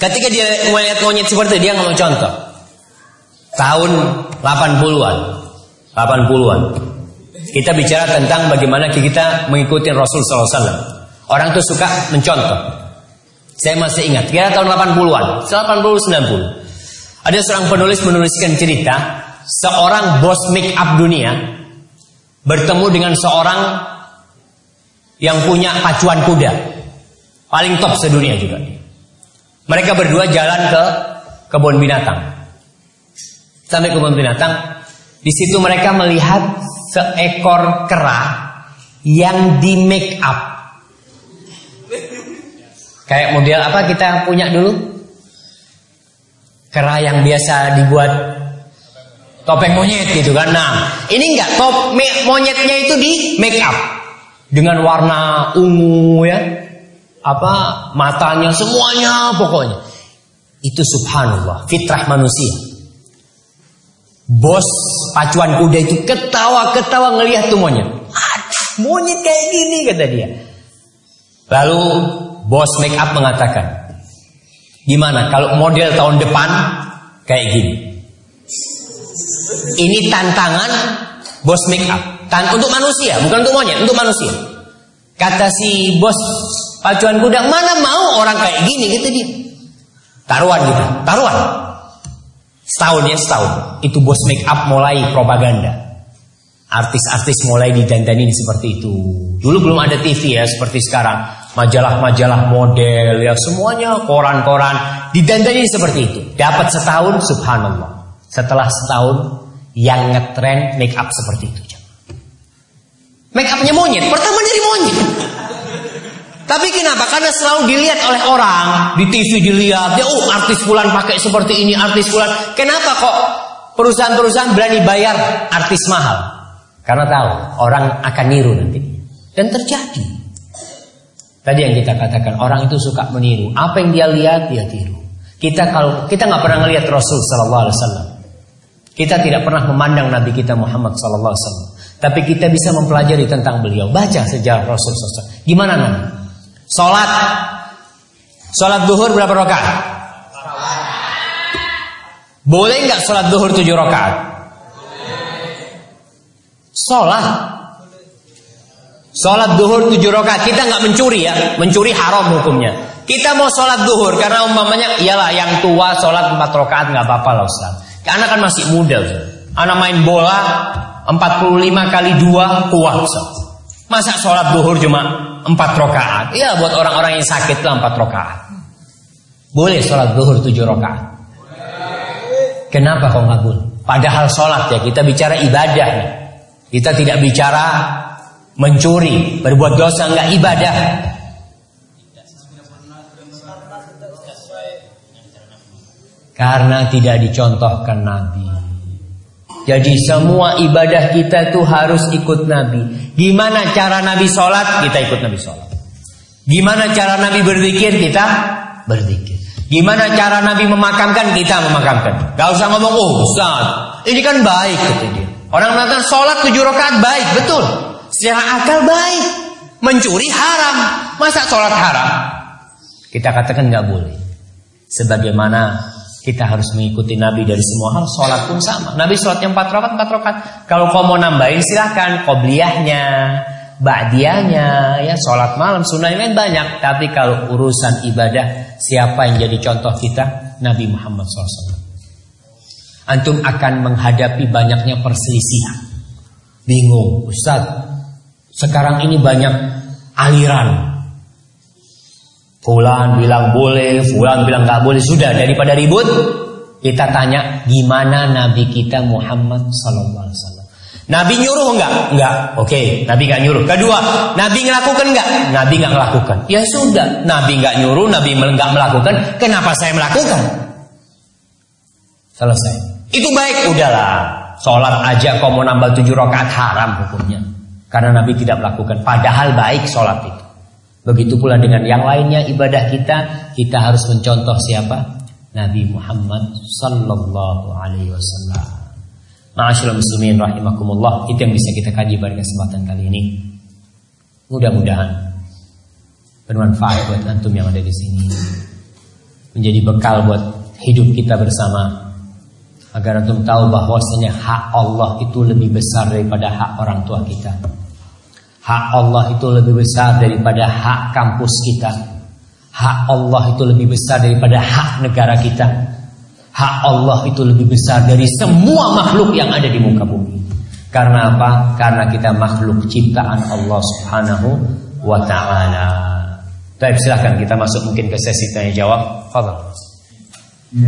Ketika dia melihat monyet seperti itu, dia mau contoh. Tahun 80-an. 80-an. Kita bicara tentang bagaimana kita mengikuti Rasul SAW. Orang itu suka mencontoh. Saya masih ingat, kira tahun 80-an, 80-90. Ada seorang penulis menuliskan cerita seorang bos make up dunia bertemu dengan seorang yang punya pacuan kuda. Paling top sedunia juga. Mereka berdua jalan ke kebun binatang. Sampai kebun binatang, di situ mereka melihat seekor kera yang di make up. Kayak model apa kita punya dulu? Kera yang biasa dibuat topeng monyet gitu kan. Nah, ini enggak top monyetnya itu di make up dengan warna ungu ya. Apa matanya semuanya pokoknya. Itu subhanallah, fitrah manusia. Bos pacuan kuda itu ketawa-ketawa ngelihat tuh monyet. Aduh, monyet kayak gini kata dia. Lalu bos make up mengatakan, gimana kalau model tahun depan kayak gini? Ini tantangan bos make up. Tan untuk manusia, bukan untuk monyet, untuk manusia. Kata si bos pacuan kuda, mana mau orang kayak gini gitu dia. Taruhan gitu, taruhan. Setahun ya setahun. Itu bos make up mulai propaganda. Artis-artis mulai didandani seperti itu. Dulu belum ada TV ya seperti sekarang. Majalah-majalah model ya semuanya koran-koran didandani seperti itu. Dapat setahun subhanallah. Setelah setahun yang ngetren make up seperti itu. Make upnya monyet. Pertama dari monyet. Tapi kenapa? Karena selalu dilihat oleh orang di TV dilihat, dia oh artis bulan pakai seperti ini, artis bulan. Kenapa kok perusahaan-perusahaan berani bayar artis mahal? Karena tahu orang akan niru nanti. Dan terjadi. Tadi yang kita katakan orang itu suka meniru. Apa yang dia lihat dia tiru. Kita kalau kita nggak pernah melihat Rasul Wasallam. Kita tidak pernah memandang Nabi kita Muhammad Wasallam. Tapi kita bisa mempelajari tentang beliau. Baca sejarah Rasul Sallallahu Gimana Nabi? Sholat Sholat duhur berapa rakaat? Boleh nggak sholat duhur tujuh rakaat? Sholat Sholat duhur tujuh rakaat. Kita nggak mencuri ya. Mencuri haram hukumnya. Kita mau sholat duhur Karena umpamanya Iyalah yang tua sholat empat rakaat nggak apa-apa lah Ustaz. Karena kan masih muda Anak main bola 45 kali dua kuat Ustaz. Masa sholat duhur cuma empat rakaat. Ya buat orang-orang yang sakit lah empat rakaat. Boleh sholat zuhur tujuh rakaat. Kenapa kok nggak boleh? Padahal sholat ya kita bicara ibadah nih. Kita tidak bicara mencuri, berbuat dosa nggak ibadah. Karena tidak dicontohkan Nabi. Jadi semua ibadah kita itu harus ikut Nabi. Gimana cara Nabi sholat? Kita ikut Nabi sholat. Gimana cara Nabi berzikir? Kita berzikir. Gimana cara Nabi memakamkan? Kita memakamkan. Gak usah ngomong, oh Ustaz, ini kan baik kata dia. Orang mengatakan sholat tujuh rakaat baik, betul. Secara akal baik. Mencuri haram. Masa sholat haram? Kita katakan nggak boleh. Sebagaimana kita harus mengikuti Nabi dari semua hal. Sholat pun sama. Nabi sholatnya empat rakaat, empat rakaat. Kalau kau mau nambahin silahkan. Qobliyahnya, ba'diyahnya, ya sholat malam, sunnah lain banyak. Tapi kalau urusan ibadah, siapa yang jadi contoh kita? Nabi Muhammad SAW. Antum akan menghadapi banyaknya perselisihan. Bingung, Ustaz. Sekarang ini banyak aliran Fulan bilang boleh, Fulan bilang nggak boleh. Sudah daripada ribut, kita tanya gimana Nabi kita Muhammad Sallallahu Alaihi Wasallam. Nabi nyuruh enggak? Enggak. Oke, okay, Nabi enggak nyuruh. Kedua, Nabi ngelakukan enggak? Nabi enggak melakukan. Ya sudah, Nabi enggak nyuruh, Nabi enggak melakukan. Kenapa saya melakukan? Selesai. Itu baik, udahlah. Sholat aja kau mau nambah tujuh rakaat haram hukumnya. Karena Nabi tidak melakukan. Padahal baik sholat itu. Begitu pula dengan yang lainnya ibadah kita, kita harus mencontoh siapa? Nabi Muhammad sallallahu alaihi wasallam. Ma'asyiral muslimin rahimakumullah, itu yang bisa kita kaji pada kesempatan kali ini. Mudah-mudahan bermanfaat buat antum yang ada di sini. Menjadi bekal buat hidup kita bersama. Agar antum tahu bahwasanya hak Allah itu lebih besar daripada hak orang tua kita. Hak Allah itu lebih besar daripada hak kampus kita. Hak Allah itu lebih besar daripada hak negara kita. Hak Allah itu lebih besar dari semua makhluk yang ada di muka bumi. Karena apa? Karena kita makhluk ciptaan Allah Subhanahu wa taala. Baik, silahkan kita masuk mungkin ke sesi tanya jawab. Fadhal. Ya,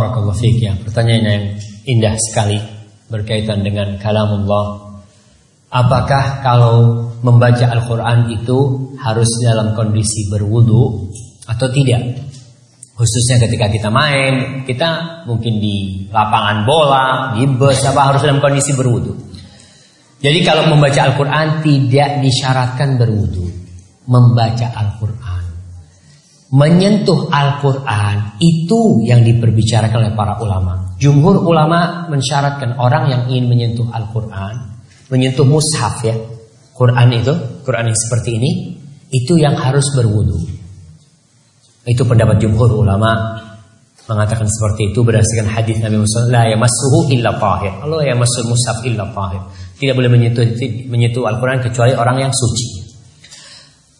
Barakallahu fiik ya. Pertanyaan yang indah sekali berkaitan dengan kalamullah. Apakah kalau membaca Al-Qur'an itu harus dalam kondisi berwudu atau tidak? Khususnya ketika kita main, kita mungkin di lapangan bola, di bus apa harus dalam kondisi berwudu. Jadi kalau membaca Al-Qur'an tidak disyaratkan berwudu. Membaca Al-Qur'an menyentuh Al-Quran itu yang diperbicarakan oleh para ulama. Jumhur ulama mensyaratkan orang yang ingin menyentuh Al-Quran, menyentuh mushaf ya, Quran itu, Quran yang seperti ini, itu yang harus berwudu. Itu pendapat jumhur ulama mengatakan seperti itu berdasarkan hadis Nabi Muhammad la yamassuhu illa tahir. Allah yamassul mushaf illa tahir. Tidak boleh menyentuh menyentuh Al-Quran kecuali orang yang suci.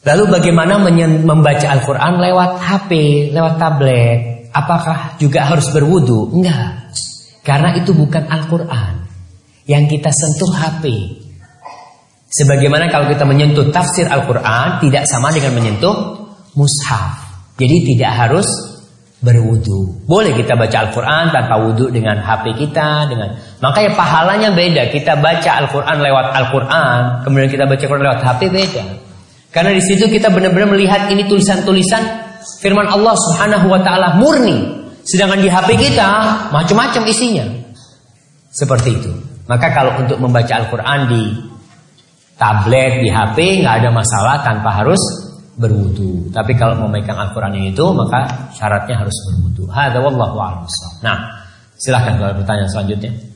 Lalu bagaimana membaca Al-Quran lewat HP, lewat tablet? Apakah juga harus berwudu? Enggak. Karena itu bukan Al-Quran. Yang kita sentuh HP. Sebagaimana kalau kita menyentuh tafsir Al-Quran tidak sama dengan menyentuh mushaf. Jadi tidak harus berwudu. Boleh kita baca Al-Quran tanpa wudu dengan HP kita, dengan makanya pahalanya beda. Kita baca Al-Quran lewat Al-Quran, kemudian kita baca Quran lewat HP beda. Karena di situ kita benar-benar melihat ini tulisan-tulisan firman Allah Subhanahu wa taala murni. Sedangkan di HP kita macam-macam isinya. Seperti itu. Maka kalau untuk membaca Al-Qur'an di tablet, di HP nggak ada masalah tanpa harus berwudu. Tapi kalau memegang Al-Qur'an itu maka syaratnya harus berwudu. Hadza wallahu a'lam. Nah, silahkan kalau pertanyaan selanjutnya.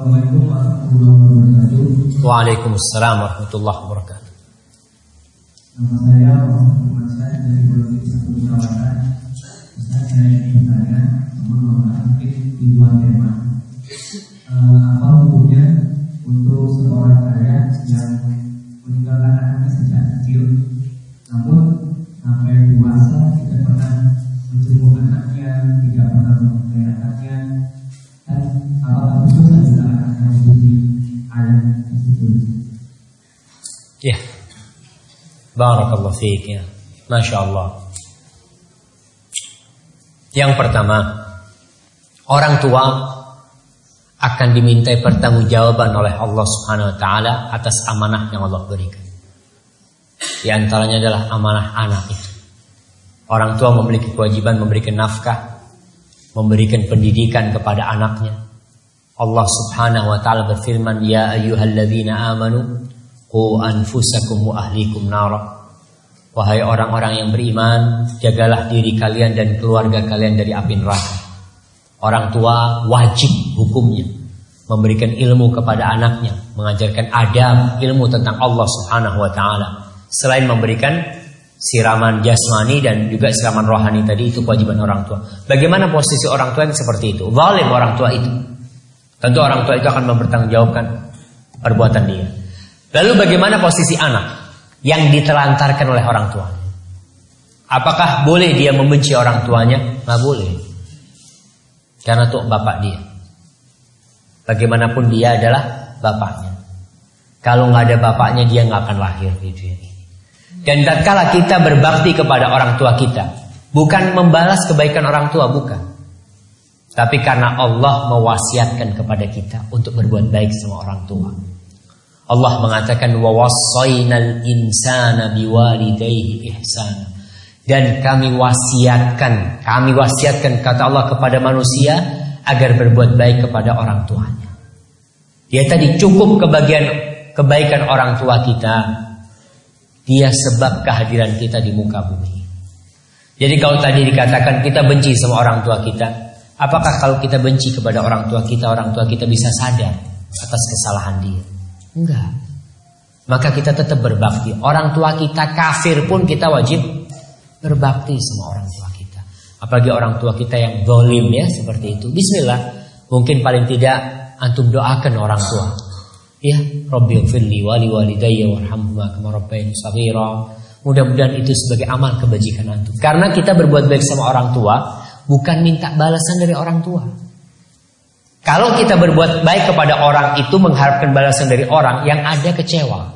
Assalamualaikum warahmatullahi wabarakatuh. Waalaikumsalam warahmatullahi wabarakatuh. Nama saya Muhammad Ustaz dari Pulau Satu. Ustaz saya ingin bertanya, namun mungkin di dua tema. Uh, apa hukumnya untuk seorang ayah yang meninggalkan anaknya sejak kecil, namun sampai dewasa tidak pernah menjenguk anaknya, tidak pernah memeliharanya, Ya. Barakallahu fiik ya. Masya Allah. Yang pertama, orang tua akan dimintai pertanggungjawaban oleh Allah Subhanahu wa taala atas amanah yang Allah berikan. Di antaranya adalah amanah anak itu. Orang tua memiliki kewajiban memberikan nafkah, memberikan pendidikan kepada anaknya. Allah Subhanahu wa taala berfirman, "Ya ayyuhalladzina amanu Qu anfusakum wa ahlikum nara. Wahai orang-orang yang beriman, jagalah diri kalian dan keluarga kalian dari api neraka. Orang tua wajib hukumnya memberikan ilmu kepada anaknya, mengajarkan adab, ilmu tentang Allah Subhanahu wa taala. Selain memberikan siraman jasmani dan juga siraman rohani tadi itu kewajiban orang tua. Bagaimana posisi orang tua yang seperti itu? Zalim orang tua itu. Tentu orang tua itu akan mempertanggungjawabkan perbuatan dia. Lalu bagaimana posisi anak yang ditelantarkan oleh orang tuanya? Apakah boleh dia membenci orang tuanya? Nggak boleh. Karena itu bapak dia. Bagaimanapun dia adalah bapaknya. Kalau nggak ada bapaknya dia nggak akan lahir di dunia ini. Dan tatkala kita berbakti kepada orang tua kita, bukan membalas kebaikan orang tua, bukan. Tapi karena Allah mewasiatkan kepada kita untuk berbuat baik sama orang tua. Allah mengatakan wa wassaynal insana biwalidayhi ihsana. Dan kami wasiatkan, kami wasiatkan kata Allah kepada manusia agar berbuat baik kepada orang tuanya. Dia tadi cukup kebagian kebaikan orang tua kita, dia sebab kehadiran kita di muka bumi. Jadi kalau tadi dikatakan kita benci sama orang tua kita, apakah kalau kita benci kepada orang tua kita, orang tua kita bisa sadar atas kesalahan dia? Enggak. Maka kita tetap berbakti. Orang tua kita kafir pun kita wajib berbakti sama orang tua kita. Apalagi orang tua kita yang dolim ya seperti itu. Bismillah. Mungkin paling tidak antum doakan orang tua. Ya, Rabbi firli wali walidayya warhamhuma kama rabbayani shaghira. Mudah-mudahan itu sebagai amal kebajikan antum. Karena kita berbuat baik sama orang tua, bukan minta balasan dari orang tua. Kalau kita berbuat baik kepada orang itu mengharapkan balasan dari orang yang ada kecewa.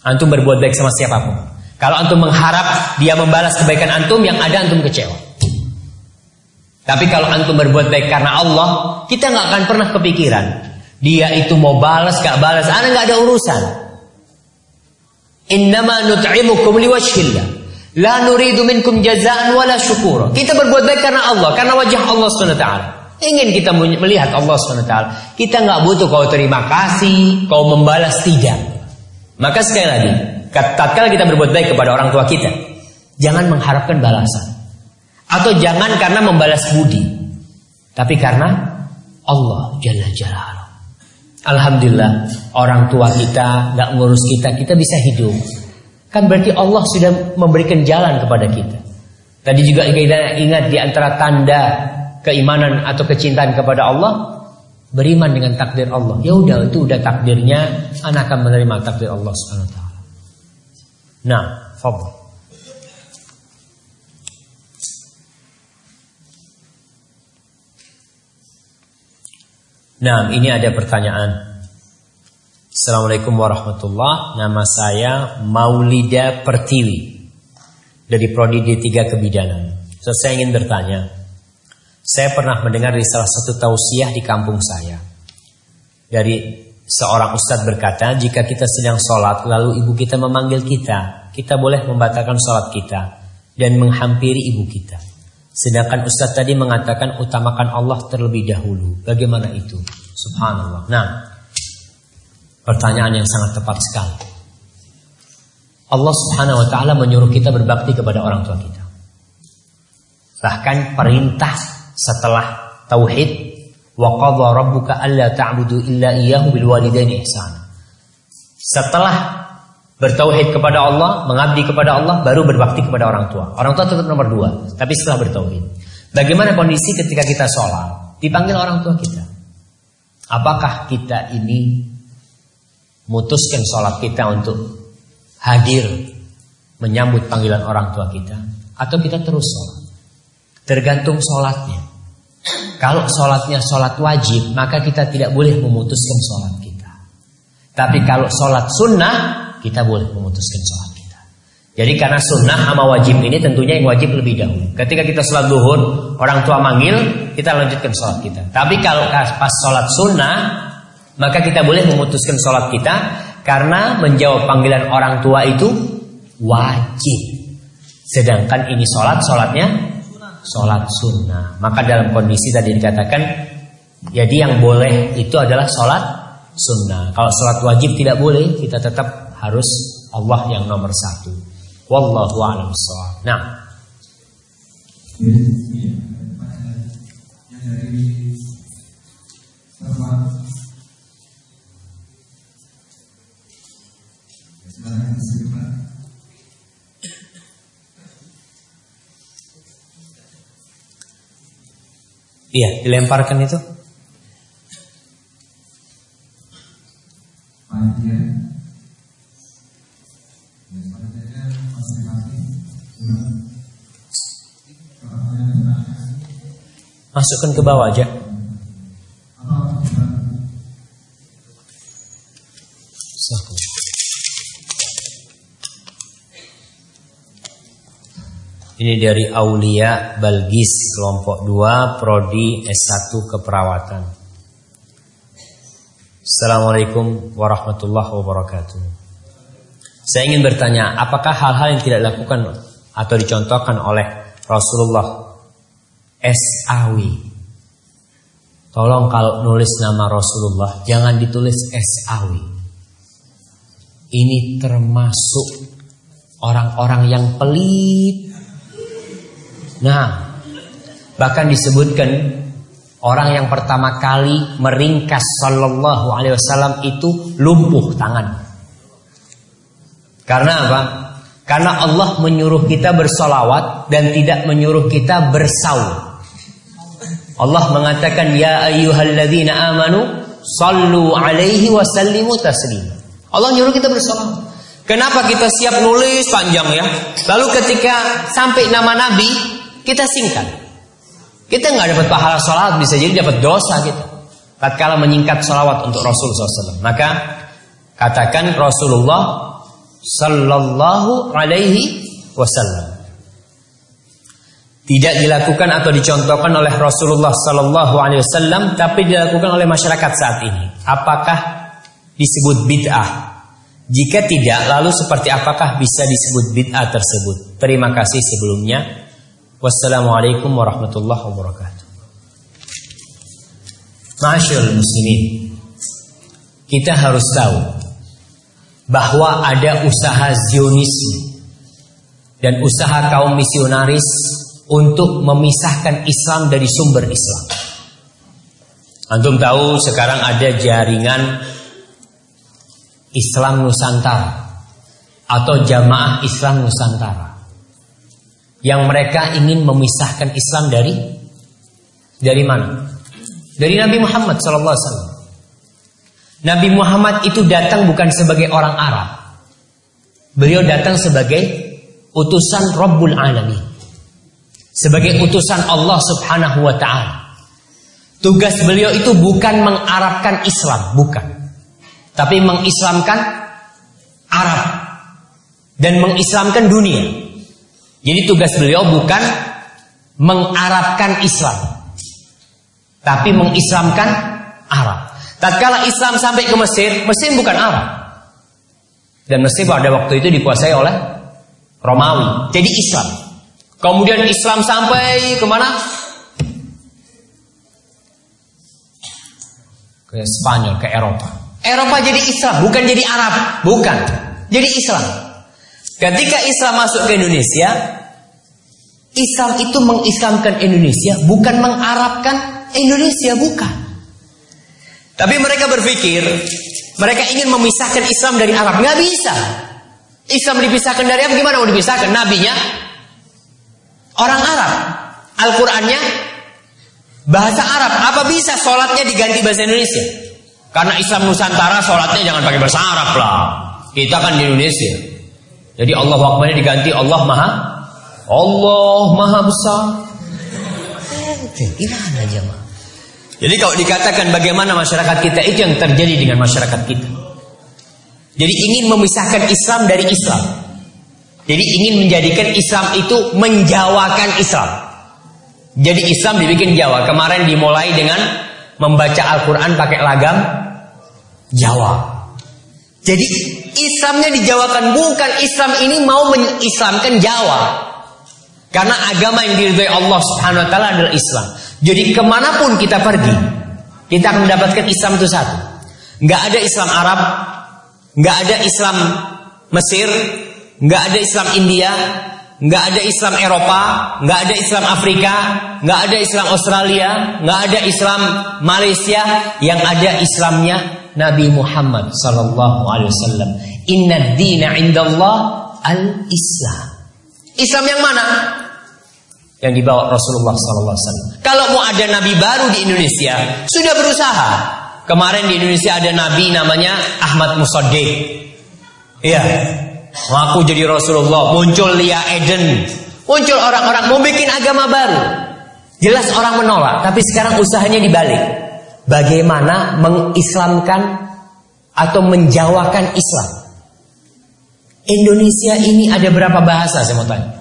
Antum berbuat baik sama siapa pun. Kalau antum mengharap dia membalas kebaikan antum, yang ada antum kecewa. Tapi kalau antum berbuat baik karena Allah, kita nggak akan pernah kepikiran dia itu mau balas gak balas, ana nggak ada urusan. Innama nut'imukum liwajhillah. La nuridu minkum jazaan wala syukura. Kita berbuat baik karena Allah, karena wajah Allah SWT. Ingin kita melihat Allah SWT. Kita nggak butuh kau terima kasih, kau membalas tidak. Maka sekali lagi, tatkala kita berbuat baik kepada orang tua kita, jangan mengharapkan balasan. Atau jangan karena membalas budi. Tapi karena Allah Jalla Jalla. Alhamdulillah orang tua kita nggak ngurus kita, kita bisa hidup. Kan berarti Allah sudah memberikan jalan kepada kita. Tadi juga kita ingat di antara tanda keimanan atau kecintaan kepada Allah beriman dengan takdir Allah. Ya udah itu udah takdirnya, anak akan menerima takdir Allah Subhanahu wa taala. Nah, fadhil. Nah, ini ada pertanyaan. Assalamualaikum warahmatullah. Nama saya Maulida Pertiwi dari Prodi D3 Kebidanan. So, saya ingin bertanya. Saya pernah mendengar di salah satu tausiah di kampung saya. Dari seorang ustadz berkata, jika kita sedang sholat lalu ibu kita memanggil kita, kita boleh membatalkan sholat kita dan menghampiri ibu kita. Sedangkan Ustadz tadi mengatakan utamakan Allah terlebih dahulu. Bagaimana itu? Subhanallah. Nah, pertanyaan yang sangat tepat sekali. Allah Subhanahu wa taala menyuruh kita berbakti kepada orang tua kita. Bahkan perintah setelah tauhid wa qadha rabbuka alla ta'budu illa iyyahu bil walidaini ihsana. Setelah Bertauhid kepada Allah, mengabdi kepada Allah, baru berbakti kepada orang tua. Orang tua tetap nomor dua, tapi setelah bertauhid. Bagaimana kondisi ketika kita sholat? Dipanggil orang tua kita. Apakah kita ini mutuskan sholat kita untuk hadir menyambut panggilan orang tua kita? Atau kita terus sholat? Tergantung sholatnya. Kalau sholatnya sholat wajib, maka kita tidak boleh memutuskan sholat kita. Tapi kalau sholat sunnah, kita boleh memutuskan sholat kita. Jadi karena sunnah sama wajib ini tentunya yang wajib lebih dahulu. Ketika kita sholat duhur, orang tua manggil, kita lanjutkan sholat kita. Tapi kalau pas sholat sunnah, maka kita boleh memutuskan sholat kita karena menjawab panggilan orang tua itu wajib. Sedangkan ini sholat, sholatnya sholat sunnah. Maka dalam kondisi tadi dikatakan, jadi yang boleh itu adalah sholat sunnah. Kalau sholat wajib tidak boleh, kita tetap harus Allah yang nomor satu. Wallahu a'lam Nah. Iya, dilemparkan itu. Masukkan ke bawah aja. Ini dari Aulia Balgis kelompok 2 prodi S1 keperawatan. Assalamualaikum warahmatullahi wabarakatuh. Saya ingin bertanya, apakah hal-hal yang tidak dilakukan atau dicontohkan oleh Rasulullah SAW? Tolong kalau nulis nama Rasulullah jangan ditulis SAW. Ini termasuk orang-orang yang pelit Nah, bahkan disebutkan orang yang pertama kali meringkas Sallallahu Alaihi Wasallam itu lumpuh tangan. Karena apa? Karena Allah menyuruh kita bersolawat dan tidak menyuruh kita bersaul. Allah mengatakan ya ayyuhalladzina amanu sallu alaihi wasallimu taslima. Allah nyuruh kita bersolawat. Kenapa kita siap nulis panjang ya? Lalu ketika sampai nama Nabi kita singkat. Kita nggak dapat pahala sholat, bisa jadi dapat dosa kita. Tatkala menyingkat sholawat untuk Rasul SAW. Maka katakan Rasulullah Sallallahu Alaihi Wasallam. Tidak dilakukan atau dicontohkan oleh Rasulullah Sallallahu Alaihi Wasallam, tapi dilakukan oleh masyarakat saat ini. Apakah disebut bid'ah? Jika tidak, lalu seperti apakah bisa disebut bid'ah tersebut? Terima kasih sebelumnya. Wassalamualaikum warahmatullahi wabarakatuh. Masyaallah muslimin. Kita harus tahu bahwa ada usaha Zionisme dan usaha kaum misionaris untuk memisahkan Islam dari sumber Islam. Antum tahu sekarang ada jaringan Islam Nusantara atau Jamaah Islam Nusantara yang mereka ingin memisahkan Islam dari dari mana? Dari Nabi Muhammad sallallahu alaihi wasallam. Nabi Muhammad itu datang bukan sebagai orang Arab. Beliau datang sebagai utusan Rabbul Alamin. Sebagai utusan Allah Subhanahu wa taala. Tugas beliau itu bukan mengarabkan Islam, bukan. Tapi mengislamkan Arab dan mengislamkan dunia. Jadi tugas beliau bukan mengarabkan Islam, tapi mengislamkan Arab. Tatkala Islam sampai ke Mesir, Mesir bukan Arab. Dan Mesir pada waktu itu dikuasai oleh Romawi. Jadi Islam. Kemudian Islam sampai ke mana? Ke Spanyol, ke Eropa. Eropa jadi Islam, bukan jadi Arab. Bukan. Jadi Islam. Ketika Islam masuk ke Indonesia, Islam itu mengislamkan Indonesia, bukan mengarabkan Indonesia, bukan. Tapi mereka berpikir, mereka ingin memisahkan Islam dari Arab. Nggak bisa. Islam dipisahkan dari Arab, gimana mau dipisahkan? Nabinya orang Arab. Al-Qur'annya bahasa Arab. Apa bisa sholatnya diganti bahasa Indonesia? Karena Islam Nusantara sholatnya jangan pakai bahasa Arab lah. Kita kan di Indonesia. Jadi Allah Akbarnya diganti Allah Maha Allah Maha Besar. Gimana jemaah? Jadi kalau dikatakan bagaimana masyarakat kita itu yang terjadi dengan masyarakat kita. Jadi ingin memisahkan Islam dari Islam. Jadi ingin menjadikan Islam itu menjawakan Islam. Jadi Islam dibikin Jawa. Kemarin dimulai dengan membaca Al-Quran pakai lagam Jawa. Jadi Islamnya dijawakan bukan Islam ini mau mengislamkan Jawa. Karena agama yang diridhoi Allah Subhanahu wa taala adalah Islam. Jadi ke mana pun kita pergi, kita akan mendapatkan Islam itu satu. Nggak ada Islam Arab, nggak ada Islam Mesir, nggak ada Islam India, nggak ada Islam Eropa, nggak ada Islam Afrika, nggak ada Islam Australia, nggak ada Islam Malaysia, yang ada Islamnya Nabi Muhammad sallallahu alaihi wasallam. Inna dina indallah al-Islam. Islam yang mana? Yang dibawa Rasulullah sallallahu alaihi wasallam. Kalau mau ada nabi baru di Indonesia, sudah berusaha. Kemarin di Indonesia ada nabi namanya Ahmad Musaddiq. Iya. Aku jadi Rasulullah, muncul Lia Eden. Muncul orang-orang mau bikin agama baru. Jelas orang menolak, tapi sekarang usahanya dibalik bagaimana mengislamkan atau menjawakan Islam. Indonesia ini ada berapa bahasa saya mau tanya?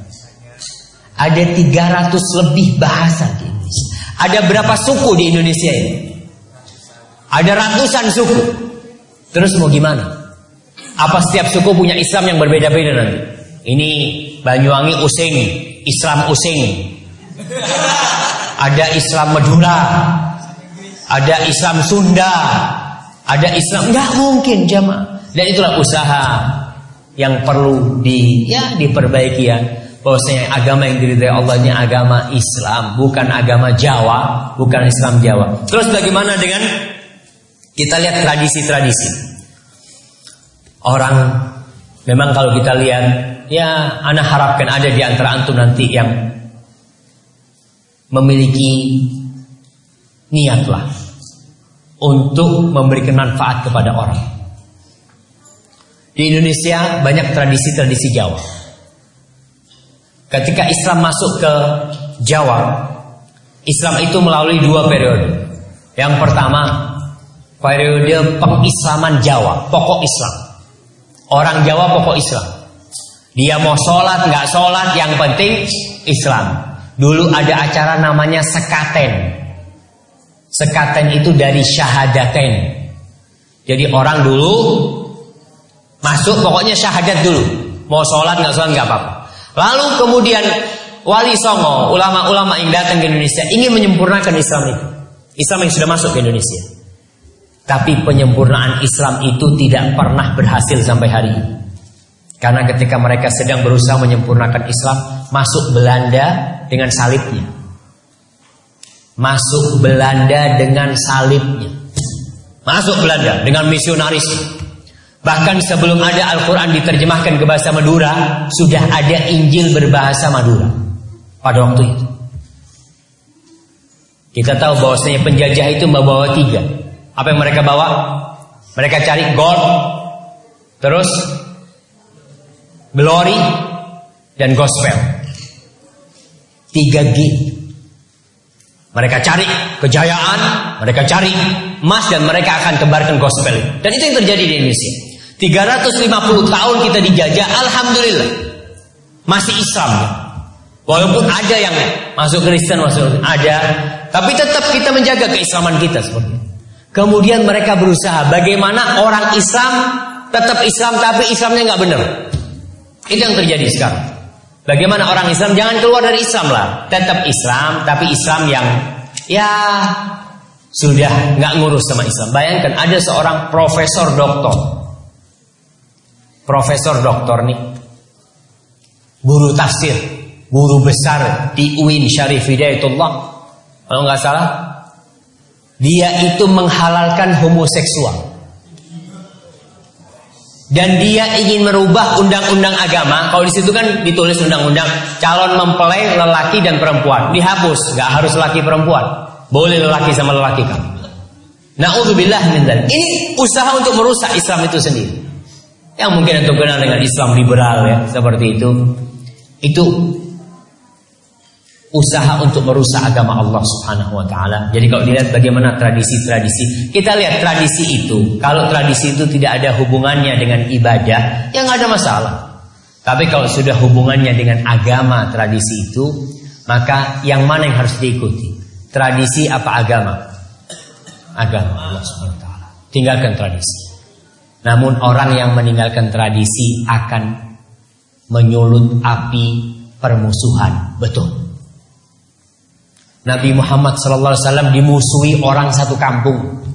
Ada 300 lebih bahasa di Indonesia. Ada berapa suku di Indonesia ini? Ada ratusan suku. Terus mau gimana? Apa setiap suku punya Islam yang berbeda-beda nanti? Ini Banyuwangi Using, Islam Using. Ada Islam Madura, ada Islam Sunda, ada Islam nggak mungkin jamaah. Dan itulah usaha yang perlu di ya diperbaiki ya bahwasanya agama yang diridhai Allah ini agama Islam, bukan agama Jawa, bukan Islam Jawa. Terus bagaimana dengan kita lihat tradisi-tradisi? Orang memang kalau kita lihat, ya anak harapkan ada di antara antum nanti yang memiliki niatlah untuk memberikan manfaat kepada orang. Di Indonesia banyak tradisi-tradisi Jawa. Ketika Islam masuk ke Jawa, Islam itu melalui dua periode. Yang pertama, periode pengislaman Jawa, pokok Islam. Orang Jawa pokok Islam. Dia mau sholat, nggak sholat, yang penting Islam. Dulu ada acara namanya sekaten. Sekaten itu dari syahadaten. Jadi orang dulu masuk pokoknya syahadat dulu. Mau sholat nggak sholat nggak apa-apa. Lalu kemudian Wali Songo, ulama-ulama yang datang ke Indonesia ingin menyempurnakan Islam itu. Islam yang sudah masuk ke Indonesia. Tapi penyempurnaan Islam itu tidak pernah berhasil sampai hari ini. Karena ketika mereka sedang berusaha menyempurnakan Islam, masuk Belanda dengan salibnya. Masuk Belanda dengan salibnya. Masuk Belanda dengan misionaris Bahkan sebelum ada Al-Quran diterjemahkan ke bahasa Madura, sudah ada Injil berbahasa Madura pada waktu itu. Kita tahu bahwasanya penjajah itu membawa tiga. Apa yang mereka bawa? Mereka cari gold, terus glory, dan gospel. Tiga G. Mereka cari kejayaan, mereka cari emas dan mereka akan tebarkan gospel. Dan itu yang terjadi di Indonesia. 350 tahun kita dijajah, alhamdulillah. Masih Islam. Walaupun ada yang masuk Kristen, masuk ada, tapi tetap kita menjaga keislaman kita seperti itu. Kemudian mereka berusaha. Bagaimana orang Islam tetap Islam tapi Islamnya nggak benar. Itu yang terjadi sekarang. Bagaimana orang Islam? Jangan keluar dari Islam lah, tetap Islam tapi Islam yang ya sudah nggak ngurus sama Islam. Bayangkan ada seorang profesor doktor. Profesor doktor nih, guru tafsir, guru besar di UIN Syarif Hidayatullah, kalau nggak salah, dia itu menghalalkan homoseksual. Dan dia ingin merubah undang-undang agama. Kalau di situ kan ditulis undang-undang calon mempelai lelaki dan perempuan dihapus, nggak harus laki perempuan, boleh lelaki sama lelaki kan. Nauzubillah Ini usaha untuk merusak Islam itu sendiri yang mungkin untuk kenal dengan Islam liberal ya seperti itu itu usaha untuk merusak agama Allah Subhanahu wa taala. Jadi kalau dilihat bagaimana tradisi-tradisi, kita lihat tradisi itu, kalau tradisi itu tidak ada hubungannya dengan ibadah, ya nggak ada masalah. Tapi kalau sudah hubungannya dengan agama tradisi itu, maka yang mana yang harus diikuti? Tradisi apa agama? Agama Allah Subhanahu wa taala. Tinggalkan tradisi. Namun orang yang meninggalkan tradisi akan menyulut api permusuhan. Betul. Nabi Muhammad SAW dimusuhi orang satu kampung.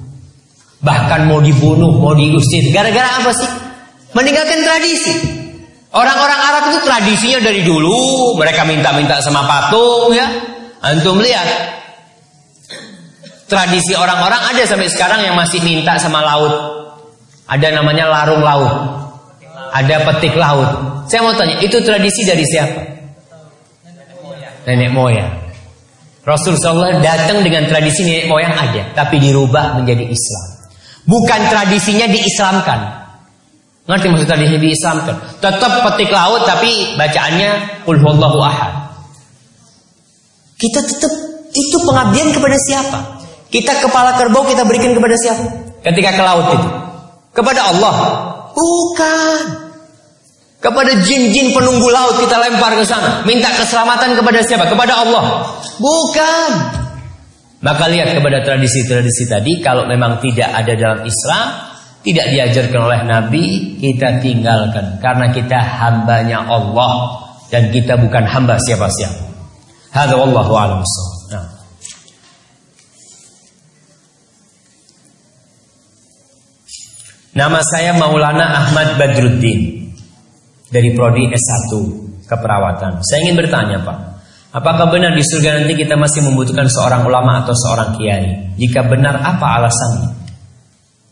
Bahkan mau dibunuh, mau diusir. Gara-gara apa sih? Meninggalkan tradisi. Orang-orang Arab itu tradisinya dari dulu. Mereka minta-minta sama patung ya. Antum lihat. Tradisi orang-orang ada sampai sekarang yang masih minta sama laut. Ada namanya larung laut. Ada petik laut. Saya mau tanya, itu tradisi dari siapa? Nenek moyang. Rasul SAW datang dengan tradisi nenek moyang ada, tapi dirubah menjadi Islam. Bukan tradisinya diislamkan. Ngerti maksud tradisi diislamkan? Tetap petik laut tapi bacaannya Qul ahad. Kita tetap itu pengabdian kepada siapa? Kita kepala kerbau kita berikan kepada siapa? Ketika ke laut itu. Kepada Allah? Bukan. Kepada jin-jin penunggu laut kita lempar ke sana. Minta keselamatan kepada siapa? Kepada Allah. Bukan. Maka lihat kepada tradisi-tradisi tadi. Kalau memang tidak ada dalam Islam. Tidak diajarkan oleh Nabi. Kita tinggalkan. Karena kita hambanya Allah. Dan kita bukan hamba siapa-siapa. Hadza wallahu a'lam nah. Nama saya Maulana Ahmad Badruddin dari prodi S1 keperawatan. Saya ingin bertanya, Pak. Apakah benar di surga nanti kita masih membutuhkan seorang ulama atau seorang kiai? Jika benar, apa alasannya?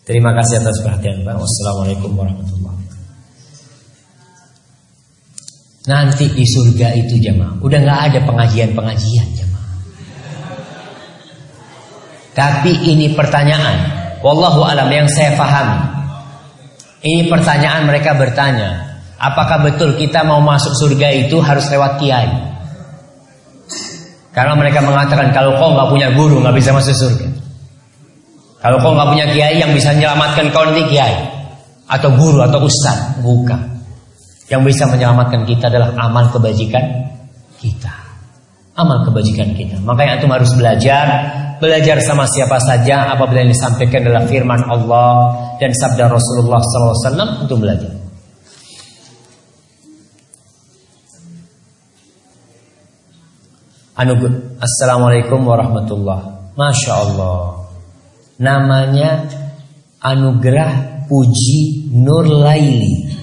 Terima kasih atas perhatian, Pak. Wassalamualaikum warahmatullahi wabarakatuh. Nanti di surga itu jemaah, udah nggak ada pengajian-pengajian jemaah. Tapi ini pertanyaan, wallahu alam yang saya pahami. Ini pertanyaan mereka bertanya, Apakah betul kita mau masuk surga itu harus lewat kiai? Karena mereka mengatakan kalau kau nggak punya guru nggak bisa masuk surga. Kalau kau nggak punya kiai yang bisa menyelamatkan kau nanti kiai atau guru atau ustaz, bukan. Yang bisa menyelamatkan kita adalah amal kebajikan kita. Amal kebajikan kita. Makanya antum harus belajar, belajar sama siapa saja apabila yang disampaikan adalah firman Allah dan sabda Rasulullah SAW untuk belajar. Anugerah. Assalamualaikum warahmatullah. Masya Allah. Namanya Anugerah Puji Nur Laili.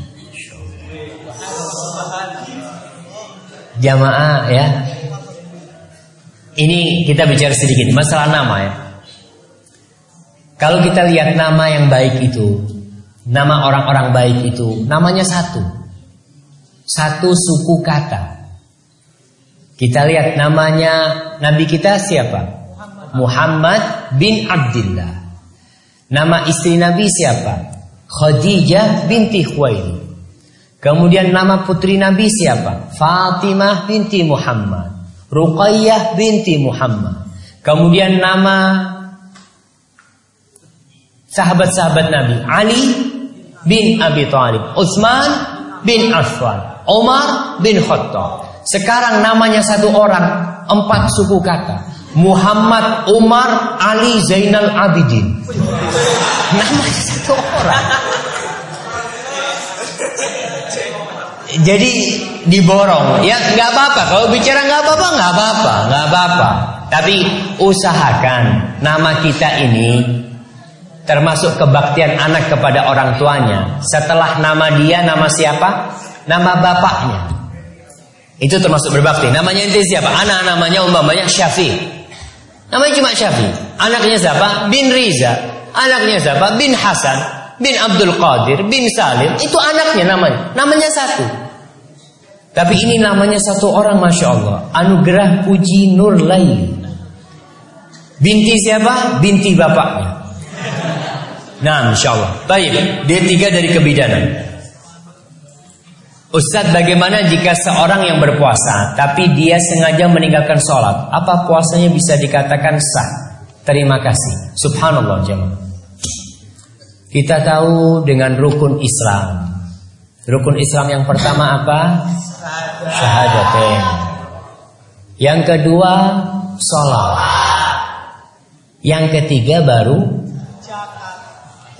Jamaah ya. Ini kita bicara sedikit masalah nama ya. Kalau kita lihat nama yang baik itu, nama orang-orang baik itu, namanya satu. Satu suku kata. Kita lihat namanya Nabi kita siapa? Muhammad bin Abdullah. Nama istri Nabi siapa? Khadijah binti Khuwailid. Kemudian nama putri Nabi siapa? Fatimah binti Muhammad. Ruqayyah binti Muhammad. Kemudian nama sahabat-sahabat Nabi Ali bin Abi Thalib, Utsman bin Affan, Umar bin Khattab. Sekarang namanya satu orang, empat suku kata. Muhammad Umar Ali Zainal Abidin. Namanya satu orang. Jadi diborong, ya nggak apa-apa. Kalau bicara nggak apa-apa, nggak apa-apa, nggak apa-apa. Tapi usahakan nama kita ini termasuk kebaktian anak kepada orang tuanya. Setelah nama dia, nama siapa? Nama bapaknya. Itu termasuk berbakti. Namanya inti siapa? Anak namanya umpamanya Syafi. Namanya cuma Syafi. Anaknya siapa? Bin Riza. Anaknya siapa? Bin Hasan. Bin Abdul Qadir. Bin Salim. Itu anaknya namanya. Namanya satu. Tapi ini namanya satu orang Masya Allah. Anugerah Puji Nur Laili. Binti siapa? Binti bapaknya. Nah, insya Allah. Baik, dia tiga dari kebidanan. Ustadz bagaimana jika seorang yang berpuasa Tapi dia sengaja meninggalkan sholat? Apa puasanya bisa dikatakan sah? Terima kasih. Subhanallah jemaah. Kita tahu dengan rukun Islam. Rukun Islam yang pertama apa? Syahadatain. Yang kedua Sholat. Yang ketiga baru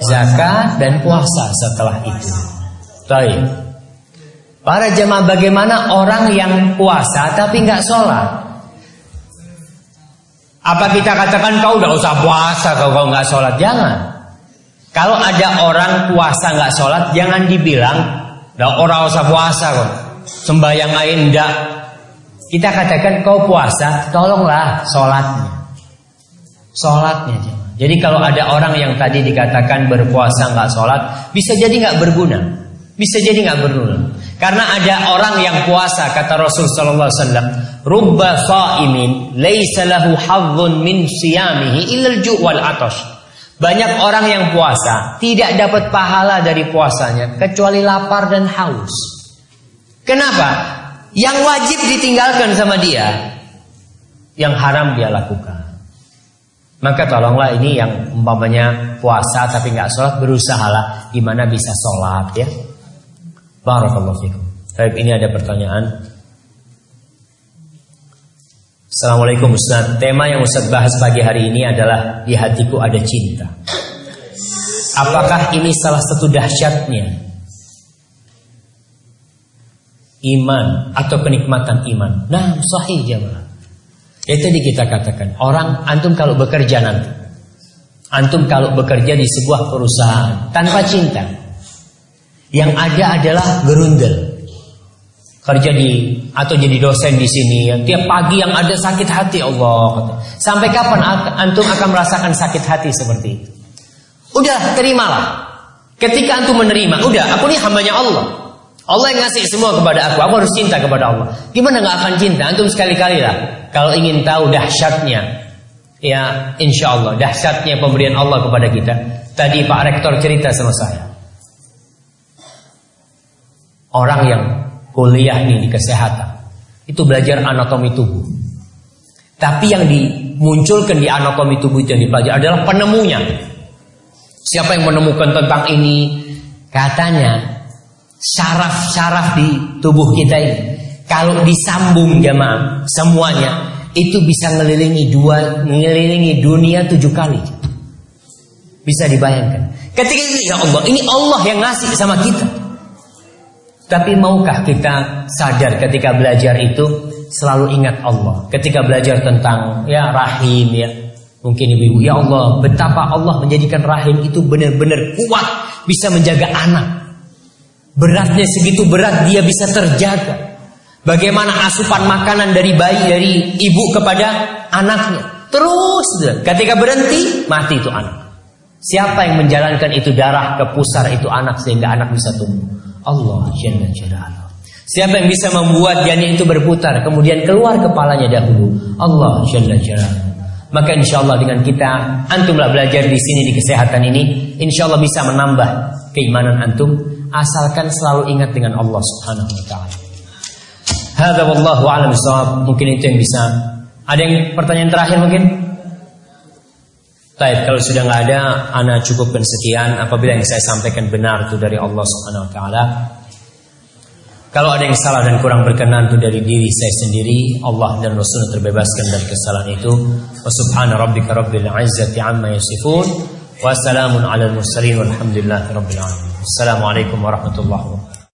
Zakat dan puasa setelah itu. Baik Para jemaah bagaimana orang yang puasa tapi nggak sholat? Apa kita katakan kau nggak usah puasa kalau kau nggak sholat? Jangan. Kalau ada orang puasa nggak sholat, jangan dibilang, dah orang usah puasa kok. Sembayang lain enggak. Kita katakan kau puasa, tolonglah sholatnya. Sholatnya Jadi kalau ada orang yang tadi dikatakan berpuasa nggak sholat, bisa jadi nggak berguna, bisa jadi nggak berguna. Karena ada orang yang puasa kata Rasul sallallahu alaihi wasallam, "Rubba sha'imin laisa lahu min siyamihi illa al-ju' wal atash." Banyak orang yang puasa tidak dapat pahala dari puasanya kecuali lapar dan haus. Kenapa? Yang wajib ditinggalkan sama dia, yang haram dia lakukan. Maka tolonglah ini yang umpamanya puasa tapi nggak sholat berusahalah gimana bisa sholat ya Barakallahu fikum. Baik, ini ada pertanyaan. Assalamualaikum Ustaz. Tema yang Ustaz bahas pagi hari ini adalah di hatiku ada cinta. Apakah ini salah satu dahsyatnya iman atau kenikmatan iman? Nah, sahih jemaah. Ya tadi kita katakan, orang antum kalau bekerja nanti, antum kalau bekerja di sebuah perusahaan tanpa cinta, yang ada adalah gerundel. Kerja di atau jadi dosen di sini, tiap pagi yang ada sakit hati Allah. Sampai kapan antum akan merasakan sakit hati seperti itu? Udah terimalah. Ketika antum menerima, udah aku ini hambanya Allah. Allah yang ngasih semua kepada aku, aku harus cinta kepada Allah. Gimana nggak akan cinta? Antum sekali-kali lah. Kalau ingin tahu dahsyatnya, ya insya Allah dahsyatnya pemberian Allah kepada kita. Tadi Pak Rektor cerita sama saya. Orang yang kuliah nih di kesehatan itu belajar anatomi tubuh. Tapi yang dimunculkan di anatomi tubuh itu yang dipelajari adalah penemunya. Siapa yang menemukan tentang ini? Katanya syaraf-syaraf di tubuh kita ini kalau disambung jamaah semuanya itu bisa ngelilingi dua ngelilingi dunia tujuh kali. Bisa dibayangkan. Ketika ini ya Allah, ini Allah yang ngasih sama kita. Tapi maukah kita sadar ketika belajar itu selalu ingat Allah. Ketika belajar tentang ya rahim ya. Mungkin ibu-ibu, ya Allah, betapa Allah menjadikan rahim itu benar-benar kuat bisa menjaga anak. Beratnya segitu berat dia bisa terjaga. Bagaimana asupan makanan dari bayi dari ibu kepada anaknya. Terus ketika berhenti mati itu anak. Siapa yang menjalankan itu darah ke pusar itu anak sehingga anak bisa tumbuh? Allah Jalla Jalaluh. Siapa yang bisa membuat janin itu berputar kemudian keluar kepalanya dahulu? Allah Jalla Jalaluh. Maka insya Allah dengan kita antumlah belajar di sini di kesehatan ini, insya Allah bisa menambah keimanan antum asalkan selalu ingat dengan Allah Subhanahu Wa Taala. Hada wallahu alam Mungkin itu yang bisa. Ada yang pertanyaan terakhir mungkin? Baik, kalau sudah nggak ada, ana cukupkan sekian. Apabila yang saya sampaikan benar itu dari Allah Subhanahu Wa Taala. Kalau ada yang salah dan kurang berkenan itu dari diri saya sendiri, Allah dan Rasul terbebaskan dari kesalahan itu. Wa subhana rabbika rabbil izzati amma yasifun. Wassalamun ala mursalin walhamdulillahi rabbil alamin. Assalamualaikum warahmatullahi wabarakatuh.